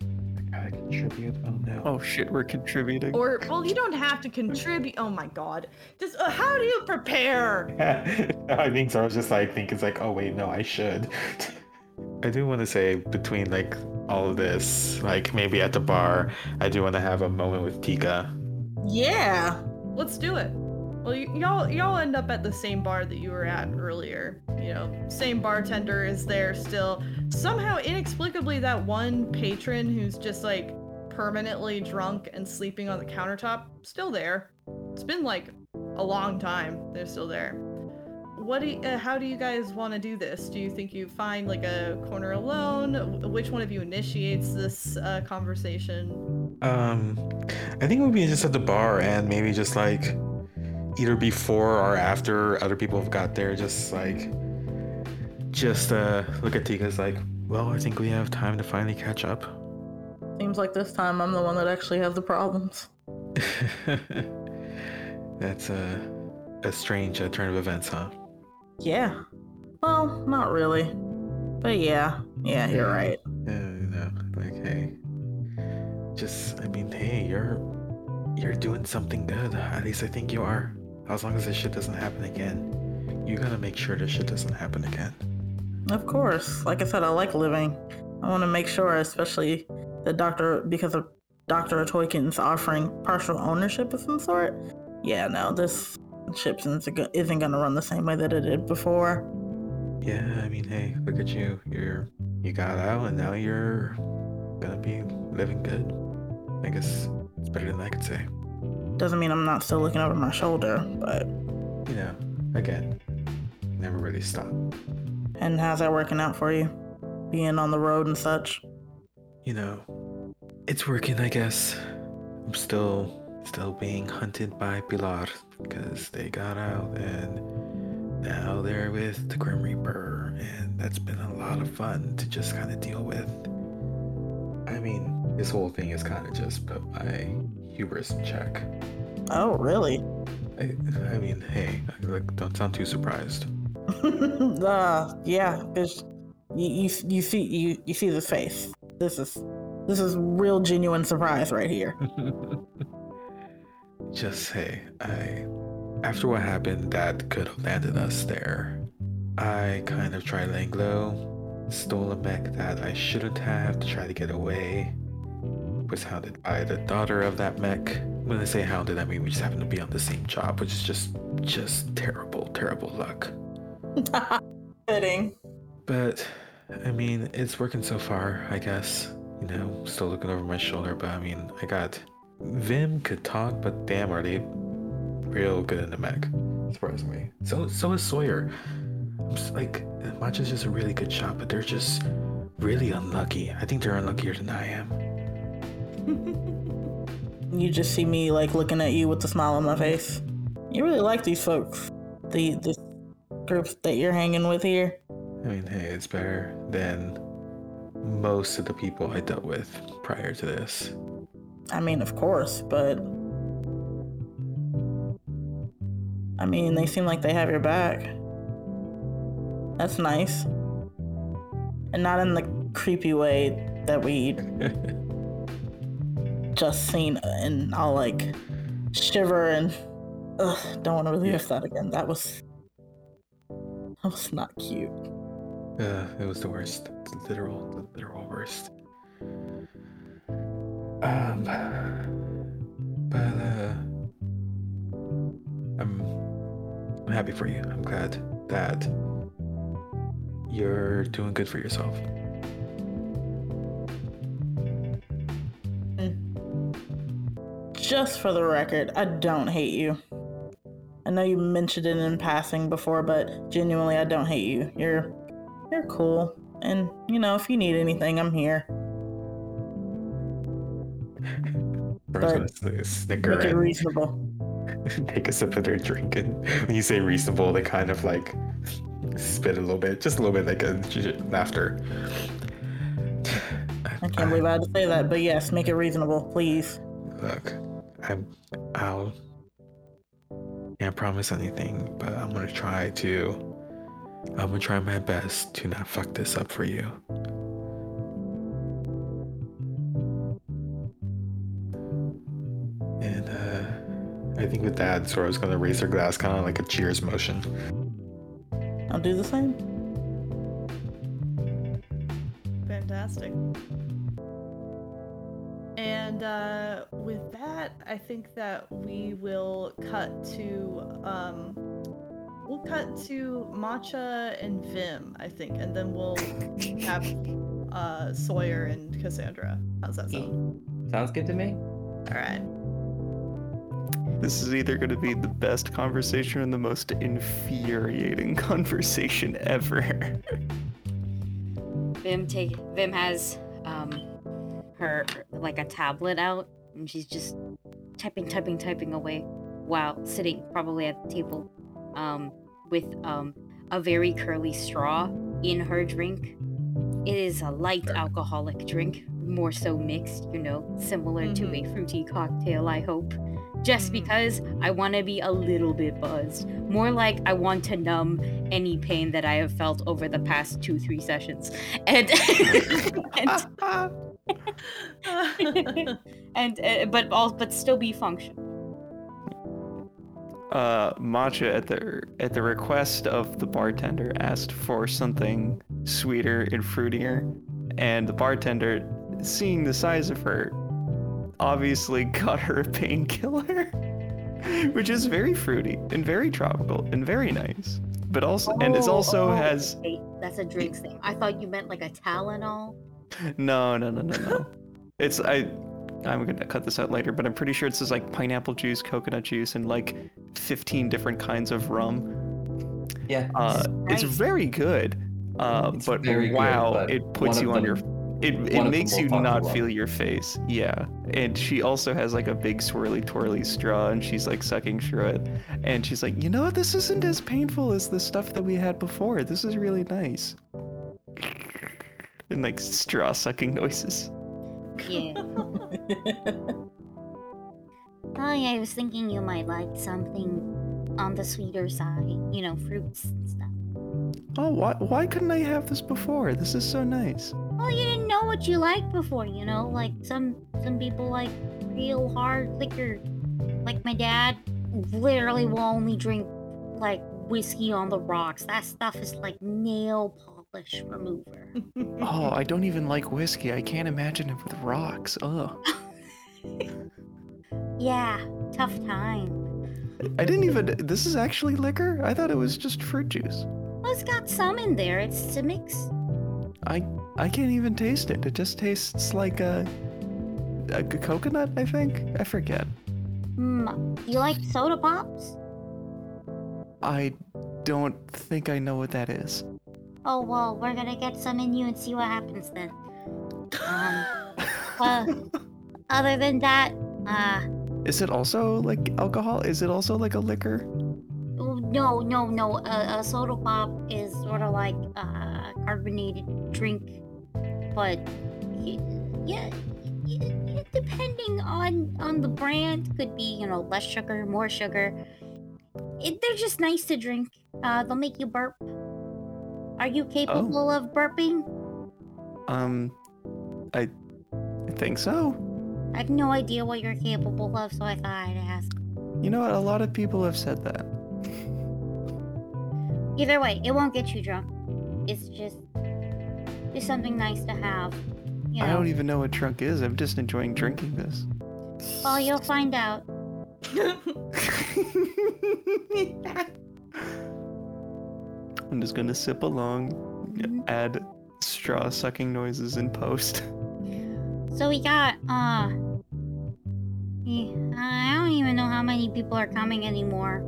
I gotta contribute. Oh no. Oh shit, we're contributing. Or, well, you don't have to contribute. Oh my god. Just, uh, how do you prepare? I think so. I was just like thinking, it's like, oh wait, no, I should. I do want to say between like all of this, like maybe at the bar, I do want to have a moment with Tika. Yeah. Let's do it. Well, y- y'all y'all end up at the same bar that you were at earlier. You know, same bartender is there still. Somehow, inexplicably, that one patron who's just like permanently drunk and sleeping on the countertop still there. It's been like a long time. They're still there. What do you, uh, how do you guys want to do this? Do you think you find like a corner alone? Which one of you initiates this uh, conversation? Um, I think would be just at the bar and maybe just like either before or after other people have got there, just like just uh look at Tika's like, well, I think we have time to finally catch up. Seems like this time I'm the one that actually has the problems. That's a a strange uh, turn of events, huh? Yeah. Well, not really. But yeah. Yeah, you're right. Yeah, you know, like hey, just I mean, hey, you're you're doing something good. At least I think you are. As long as this shit doesn't happen again, you gotta make sure this shit doesn't happen again. Of course. Like I said, I like living. I want to make sure, especially the doctor, because of Dr. Toykin's offering partial ownership of some sort. Yeah, no, this ship isn't gonna run the same way that it did before. Yeah, I mean, hey, look at you. You're you got out, and now you're gonna be living good. I guess it's better than I could say. Doesn't mean I'm not still looking over my shoulder, but You know, again, never really stop. And how's that working out for you? Being on the road and such. You know, it's working, I guess. I'm still still being hunted by Pilar because they got out and now they're with the Grim Reaper, and that's been a lot of fun to just kind of deal with. I mean, this whole thing is kind of just put my hubris in check. Oh, really? I, I mean, hey, like, don't sound too surprised. uh, yeah, because you, you you see you you see the face. This is this is real genuine surprise right here. Just say, I after what happened that could have landed us there, I kind of tried laying low, stole a mech that I shouldn't have to try to get away. Was hounded by the daughter of that mech. When I say hounded, I mean we just happened to be on the same job, which is just just terrible, terrible luck. Fitting. But I mean, it's working so far, I guess. You know, still looking over my shoulder, but I mean, I got Vim could talk, but damn, are they real good in the mech? Surprisingly. So so is Sawyer. I'm just, like Matcha's just a really good shot, but they're just really unlucky. I think they're unluckier than I am. You just see me like looking at you with a smile on my face. You really like these folks. The the group that you're hanging with here. I mean, hey, it's better than most of the people I dealt with prior to this. I mean, of course, but I mean, they seem like they have your back. That's nice. And not in the creepy way that we just seen and I'll like shiver and ugh, don't want to relive that again. That was that was not cute. Uh, it was the worst. The literal, the literal worst. Um, but uh, I'm, I'm happy for you. I'm glad that you're doing good for yourself. Just for the record, I don't hate you. I know you mentioned it in passing before, but genuinely, I don't hate you. You're you're cool, and you know, if you need anything, I'm here. Gonna snicker Make it reasonable. take a sip of their drink, and when you say reasonable, they kind of like spit a little bit, just a little bit, like a laughter. I can't believe I had to say that, but yes, make it reasonable, please. Look, I'm, I'll can't promise anything, but I'm gonna try to. I'm gonna try my best to not fuck this up for you. And uh, I think with that, Sora's gonna raise her glass, kind of like a cheers motion. I'll do the same. Fantastic. And uh, with that, I think that we will cut to um, we'll cut to Matcha and Vim, I think, and then we'll have uh, Sawyer and Cassandra. How's that sound? Sounds good to me. All right. This is either going to be the best conversation or the most infuriating conversation ever. Vim take Vim has um her like a tablet out and she's just typing, typing, typing away while sitting probably at the table um with um a very curly straw in her drink. It is a light alcoholic drink, more so mixed, you know, similar to a fruity cocktail, I hope. Just Mhm. because I want to be a little bit buzzed. More like I want to numb any pain that I have felt over the past two, three sessions. And and and uh, but all but still be functional. Uh, Matcha at the at the request of the bartender asked for something sweeter and fruitier, and the bartender, seeing the size of her, obviously got her a painkiller, which is very fruity and very tropical and very nice. But also, and it Oh, also oh, has wait, that's a drinks thing. I thought you meant like a Tylenol. no, no, no, no, no. it's I. I'm gonna cut this out later, but I'm pretty sure it says like pineapple juice, coconut juice, and like 15 different kinds of rum. Yeah. Uh, it's very good. Uh, It's but very good, wow, but it puts you on them- your. It, it makes you not feel your face. Yeah. And she also has like a big swirly twirly straw and she's like sucking through it. And she's like, you know, this isn't as painful as the stuff that we had before. This is really nice. And like straw sucking noises. Yeah. Oh yeah, I was thinking you might like something on the sweeter side. You know, fruits and stuff. Oh, why, why couldn't I have this before? This is so nice. Well, you didn't know what you liked before, you know? Like some some people like real hard liquor. Like my dad literally will only drink like whiskey on the rocks. That stuff is like nail polish remover. Oh, I don't even like whiskey. I can't imagine it with rocks. Ugh. Yeah, tough time. I didn't even. This is actually liquor? I thought it was just fruit juice. Well, it's got some in there. It's to mix. I I can't even taste it. It just tastes like a, a coconut. I think I forget. Do you like soda pops? I don't think I know what that is. Oh well, we're gonna get some in you and see what happens then. Um. Well, other than that, uh, Is it also like alcohol? Is it also like a liquor? oh, no, no, no. A, a soda pop is sort of like a carbonated drink, but yeah, y- y- depending on on the brand, could be you know less sugar, more sugar. It, they're just nice to drink. Uh, they'll make you burp. Are you capable of burping? Um, I, I think so. I have no idea what you're capable of, so I thought I'd ask. You know what? A lot of people have said that. Either way, it won't get you drunk. It's just just something nice to have. You know? I don't even know what drunk is. I'm just enjoying drinking this. Well, you'll find out. I'm just gonna sip along, Mhm. add straw sucking noises in post. So we got uh I don't even know how many people are coming anymore.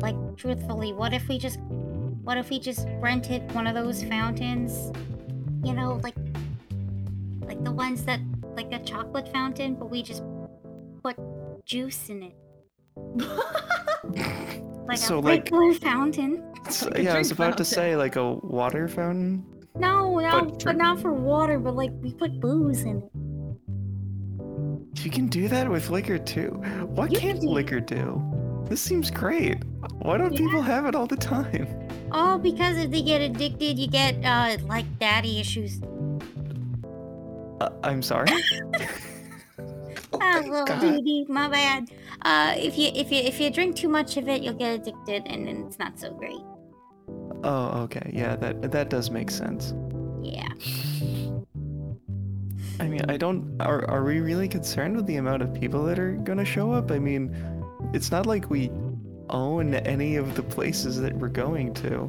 Like truthfully, what if we just what if we just rented one of those fountains? You know, like like the ones that like a chocolate fountain, but we just put juice in it. Like So, a like- regular fountain. So, yeah, I was about to say like a water fountain. No, no, But but, not for water, but like we put booze in it. You can do that with liquor too. What You can't can do- liquor do? This seems great. Why don't people have it all the time? Oh, because if they get addicted, you get uh like daddy issues. Uh, I'm sorry. Ah, little God. baby, my bad. Uh, if you if you if you drink too much of it, you'll get addicted, and then it's not so great. Oh, okay. Yeah, that that does make sense. Yeah. I mean, I don't. Are are we really concerned with the amount of people that are gonna show up? I mean, it's not like we own any of the places that we're going to.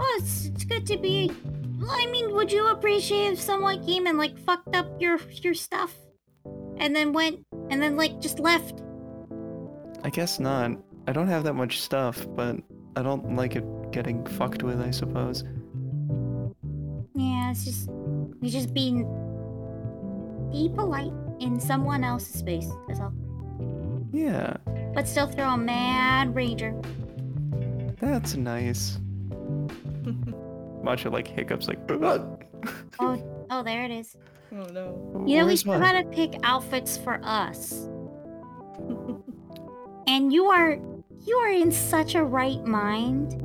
Oh, it's it's good to be. Well, I mean, would you appreciate if someone came and like fucked up your your stuff, and then went and then like just left? I guess not. I don't have that much stuff, but I don't like it getting fucked with. I suppose. Yeah, it's just we just being be polite in someone else's space. That's all. Yeah, But still throw a mad ranger. that's nice. Matcha like hiccups like. Oh, oh, there it is. oh no. You know, we Where's still mine? gotta pick outfits for us. and you are you are in such a right mind.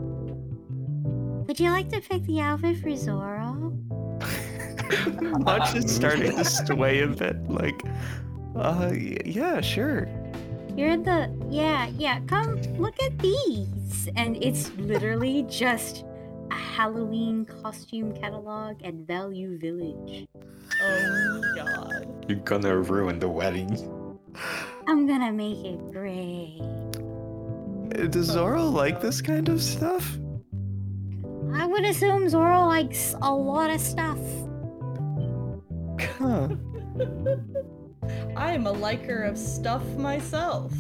Would you like to pick the outfit for Zoro? Matcha's starting to sway a bit. Like, uh, y- yeah, sure. You're the yeah, yeah, come look at these. And it's literally just a Halloween costume catalog at Value Village. Oh god. You're gonna ruin the wedding. I'm gonna make it great. Does Zoro like this kind of stuff? I would assume Zoro likes a lot of stuff. Huh. I am a liker of stuff myself.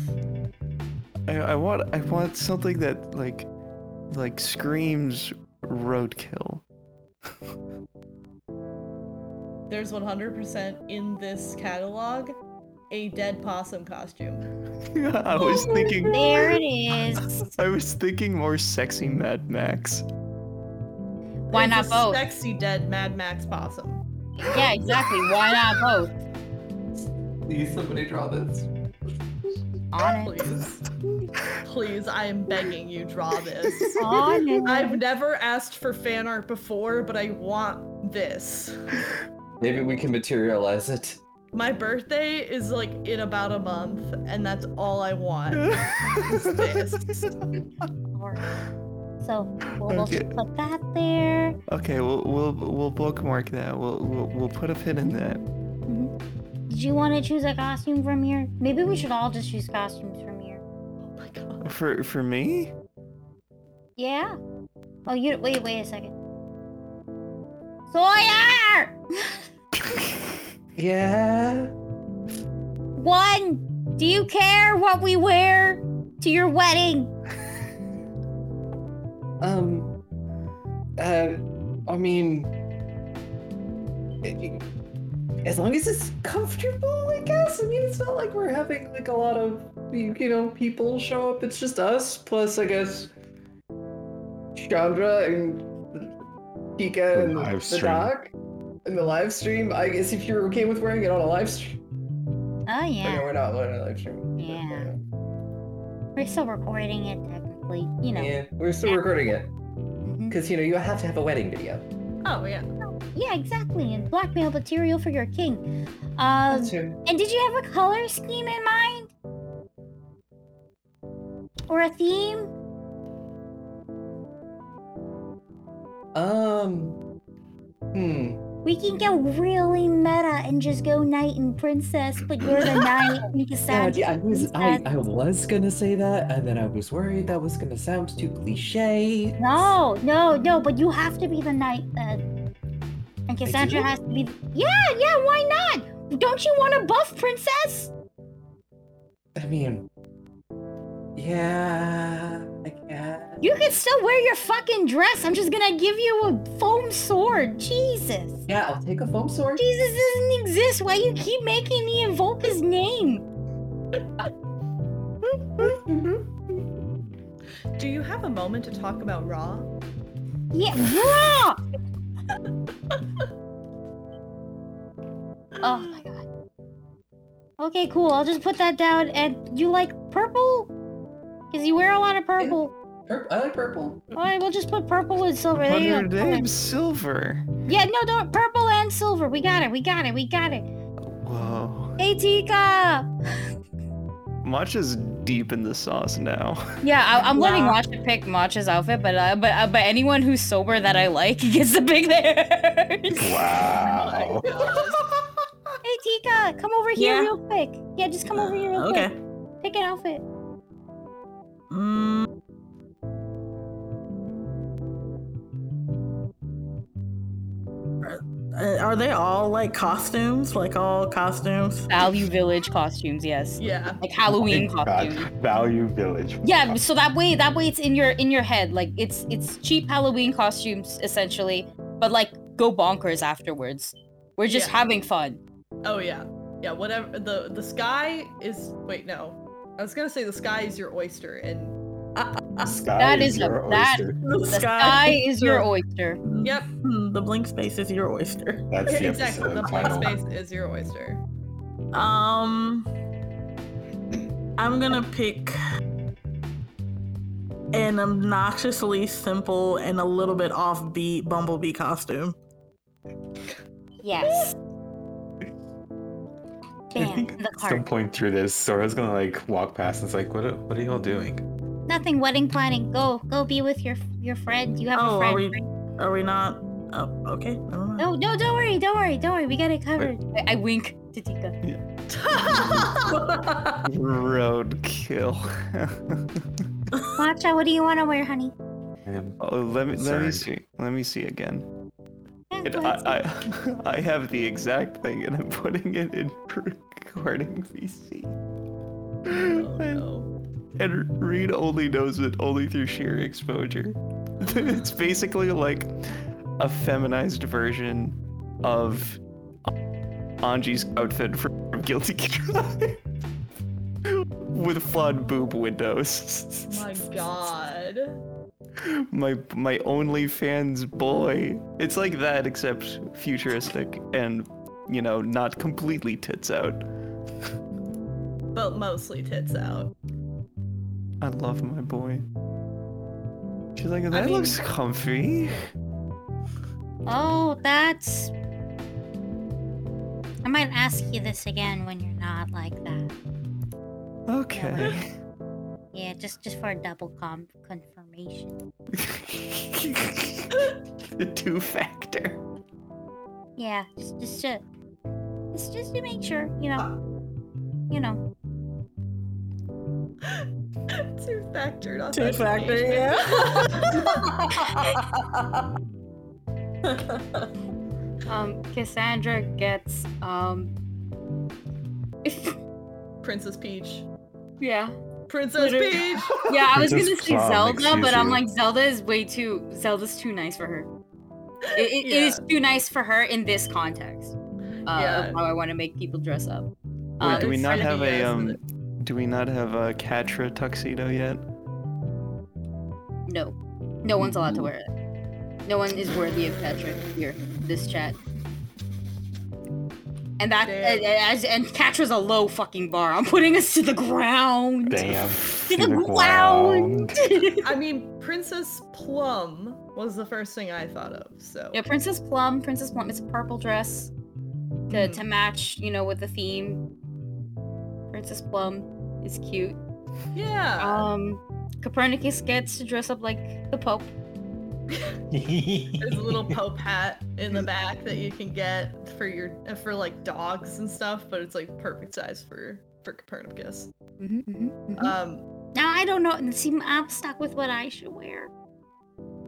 I, I want I want something that like like screams roadkill. There's 100% in this catalog a dead possum costume. I was thinking. There it is. I was thinking more sexy Mad Max. Why not a both? Sexy dead Mad Max possum. Yeah, exactly. Why not both? Please, somebody draw this. On it. Please. Please, I am begging you, draw this. On it. I've never asked for fan art before, but I want this. Maybe we can materialize it. My birthday is like in about a month, and that's all I want. is this. Alright. So we'll Okay. just put that there. Okay, we'll we'll we'll bookmark that. We'll we'll, we'll put a pin in that. Mm-hmm. Did you want to choose a costume from here? Maybe we should all just choose costumes from here. Oh my god. For for me? Yeah. Oh, you wait, wait a second. Sawyer! Yeah. One, do you care what we wear to your wedding? Um. Uh. I mean. it- as long as it's comfortable, I guess. I mean, it's not like we're having like a lot of you you know people show up. It's just us plus, I guess, Chandra and Pika The and live the stream. doc and the live stream. I guess if you're okay with wearing it on a live stream. Oh no, yeah. we're not on a live stream. Yeah. We're still recording it technically. You know. Yeah, we're still recording it because you know you have to have a wedding video. Oh yeah. Yeah, exactly. And blackmail material for your king. Um, That's true. and did you have a color scheme in mind? Or a theme? Um. Hmm. We can go really meta and just go knight and princess, but you're the knight and Cassandra. yeah, I was I. I was gonna say that, and then I was worried that was gonna sound too cliche. No, no, no, but you have to be the knight then. And Cassandra has to be. Yeah, yeah, why not? Don't you want a buff princess? I mean, yeah, I guess. You can still wear your fucking dress. I'm just gonna give you a foam sword. Jesus. Yeah, I'll take a foam sword. Jesus doesn't exist. Why you keep making me invoke his name? Do you have a moment to talk about Raw? Yeah, raw. oh my god. Okay, cool. I'll just put that down. And you like purple? Cause you wear a lot of purple. Pur- I like purple. All right, we'll just put purple and silver. There you Hundred go. Okay. names silver. Yeah, no, don't purple and silver. We got it. We got it. We got it. Whoa. Hey, Tika. Matcha's deep in the sauce now. Yeah, I, I'm letting Yeah. Matcha pick Matcha's outfit, but uh, but uh, but anyone who's sober that I like gets to pick theirs. Wow. Hey, Tika. Come over here Yeah. real quick. Yeah, just come over here real Okay. quick. Pick an outfit. Mm. Are- uh, Are they all like costumes? Like all costumes? Value Village costumes, yes, Yeah. like Halloween God, costumes. Value Village. Yeah, so that way that way it's in your in your head. Like it's it's cheap Halloween costumes essentially, but like go bonkers afterwards. We're just Yeah. having fun. Oh yeah. Yeah, whatever the the sky is wait, no. I was gonna say the sky is your oyster and uh, uh, uh, Sky That is is a- your that- oyster. The The sky is your oyster. Yep. The blank space is your oyster. That's the exactly. The episode blank space is your oyster. Um, I'm gonna pick an obnoxiously simple and a little bit offbeat Bumblebee costume. Yes. I Bam. think The at some card. point through this, Sora's gonna like walk past and it's like, what? Are, what are y'all doing? Nothing. Wedding planning. Go. Go be with your your friend. You have Oh, a are we? right? Are we not? Oh, okay. Never mind. No, no, don't worry. Don't worry. Don't worry. We got it covered. I, I wink to Tika. Roadkill. Matcha, what do you want to wear, honey? Oh, let me let me see. Let me see again. Yeah, It, go ahead. I, I I have the exact thing, and I'm putting it in recording VC. Oh, no. And Reed only knows it only through sheer exposure. it's basically like a feminized version of Anji's outfit from Guilty Gear. With flawed boob windows. My god. My my OnlyFans boy. It's like that except futuristic and you know not completely tits out. But mostly tits out. I love my boy. She's like, that mean- looks comfy. Oh, that's. I might ask you this again when you're not like that. Okay. Yeah, just just for a double com- confirmation. the two factor. Yeah, just just to just just to make sure, you know, you know. Two factor, not Two factor, yeah. Um, Cassandra gets um. Princess Peach. yeah. Princess Literally. Peach! Yeah, I was gonna say Plum, Zelda, but I'm like Zelda is way too Zelda's too nice for her. It, it, it is too nice for her in this context. Uh, Yeah. of how I want to make people dress up. Wait, Uh, do we not have a um? the- Do we not have a Catra tuxedo yet? No, no one's allowed to wear it. No one is worthy of Patrick here. This chat. And that Damn. and, and, and Catra's a low fucking bar. I'm putting us to the ground. Damn. To the ground. I mean, Princess Plum was the first thing I thought of, so. yeah, Princess Plum. Princess Plum. It's a purple dress to, Hmm. to match, you know, with the theme. Princess Plum is cute. Yeah. Um, Copernicus gets to dress up like the Pope. There's a little Pope hat in the back that you can get for your for like dogs and stuff, but it's like perfect size for for Copernicus. Mm-hmm, Um, Now I don't know. See, I'm stuck with what I should wear.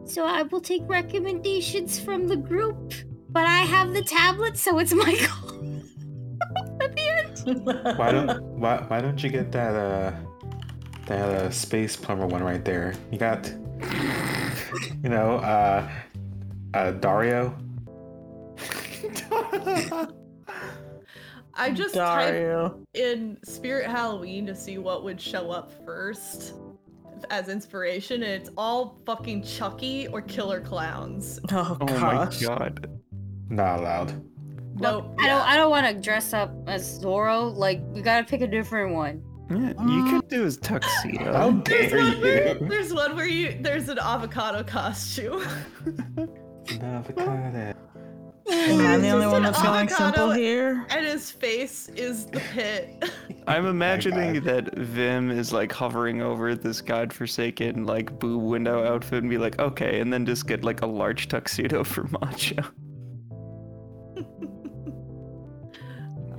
So I will take recommendations from the group. But I have the tablet, so it's my call. At the end. why don't why, why don't you get that uh that uh, space plumber one right there? You got you know uh uh Dario. I just typed Dario. in Spirit Halloween to see what would show up first as inspiration, and it's all fucking Chucky or Killer Clowns. Oh, Oh my god. Not allowed. Nope. I don't. I don't want to dress up as Zorro. Like we gotta pick a different one. Yeah, you could do his tuxedo. How There's dare one, where, you? there's one where you there's an avocado costume. Avocado. Am I the only one an that's going simple avocado here? and his face is the pit. I'm imagining that Vim is like hovering over this godforsaken like boob window outfit and be like, okay, and then just get like a large tuxedo for Matcha.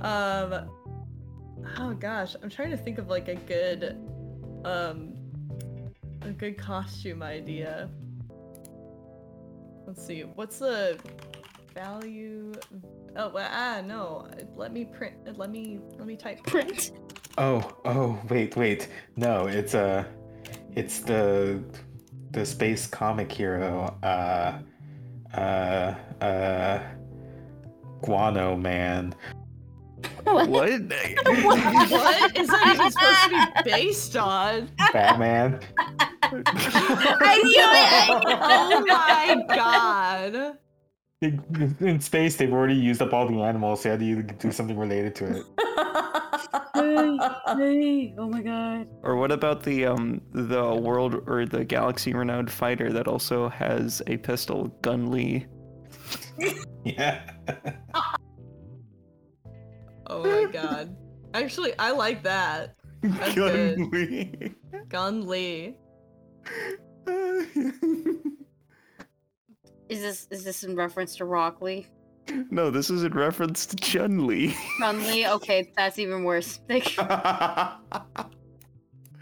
um oh gosh, I'm trying to think of like a good um a good costume idea. Let's see. What's the value Oh, well, ah no. Let me print let me let me type Print. Oh, oh, wait, wait. No, it's uh it's the the space comic hero, uh uh uh Guano Man. What? what is that even supposed to be based on? Batman. I knew it. Oh my god. In in space, they've already used up all the animals, so you had to do something related to it. Hey, hey, oh my god. Or what about the um the world or the galaxy renowned fighter that also has a pistol, Gun Lee? Yeah. Oh my god. Actually, I like that. That's good. Gun Lee. Gun Lee. Is this is this in reference to Rock Lee? no, this is in reference to Chun Li. Chun Li? Okay, that's even worse.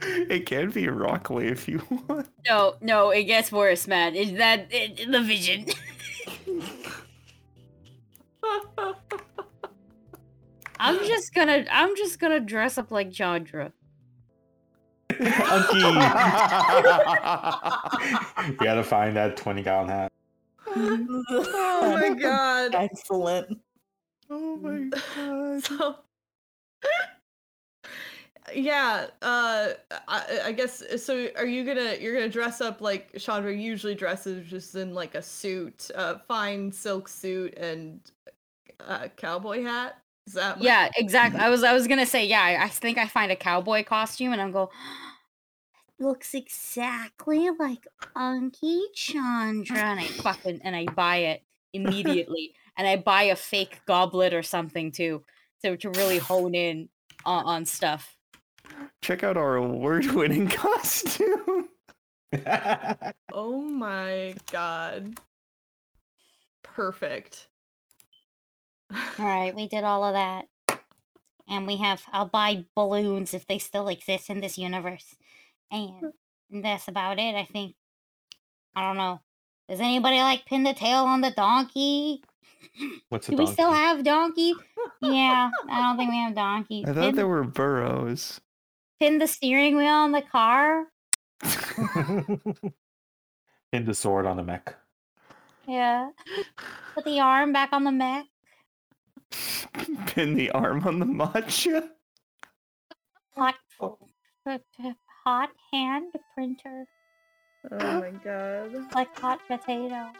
Like, it can be Rock Lee if you want. no, no, it gets worse, man. Is that it, the vision? I'm just gonna I'm just gonna dress up like Chandra. Unky. we gotta find that 20 gallon hat. Oh my god. Excellent. Oh my god. So yeah, uh I, I guess so are you gonna you're gonna dress up like Chandra usually dresses just in like a suit, uh fine silk suit and uh cowboy hat? Is that what- Yeah, exactly. I was I was gonna say yeah. I, I think I find a cowboy costume and I'm go. Looks exactly like Unky Chandra. And I fucking and I buy it immediately, and I buy a fake goblet or something too, to to really hone in on, on stuff. Check out our award-winning costume. Oh my god. Perfect. All right, we did all of that. And we have, I'll buy balloons if they still exist in this universe. And that's about it, I think. I don't know. Does anybody like pin the tail on the donkey? What's a Do donkey? we still have donkey? Yeah, I don't think we have donkey. I thought Pin, there were burrows. pin the steering wheel on the car? Pin the sword on the mech. Yeah. Put the arm back on the mech? Pin the arm on the matcha. Hot, hot hand printer. Oh my god. Like hot potato.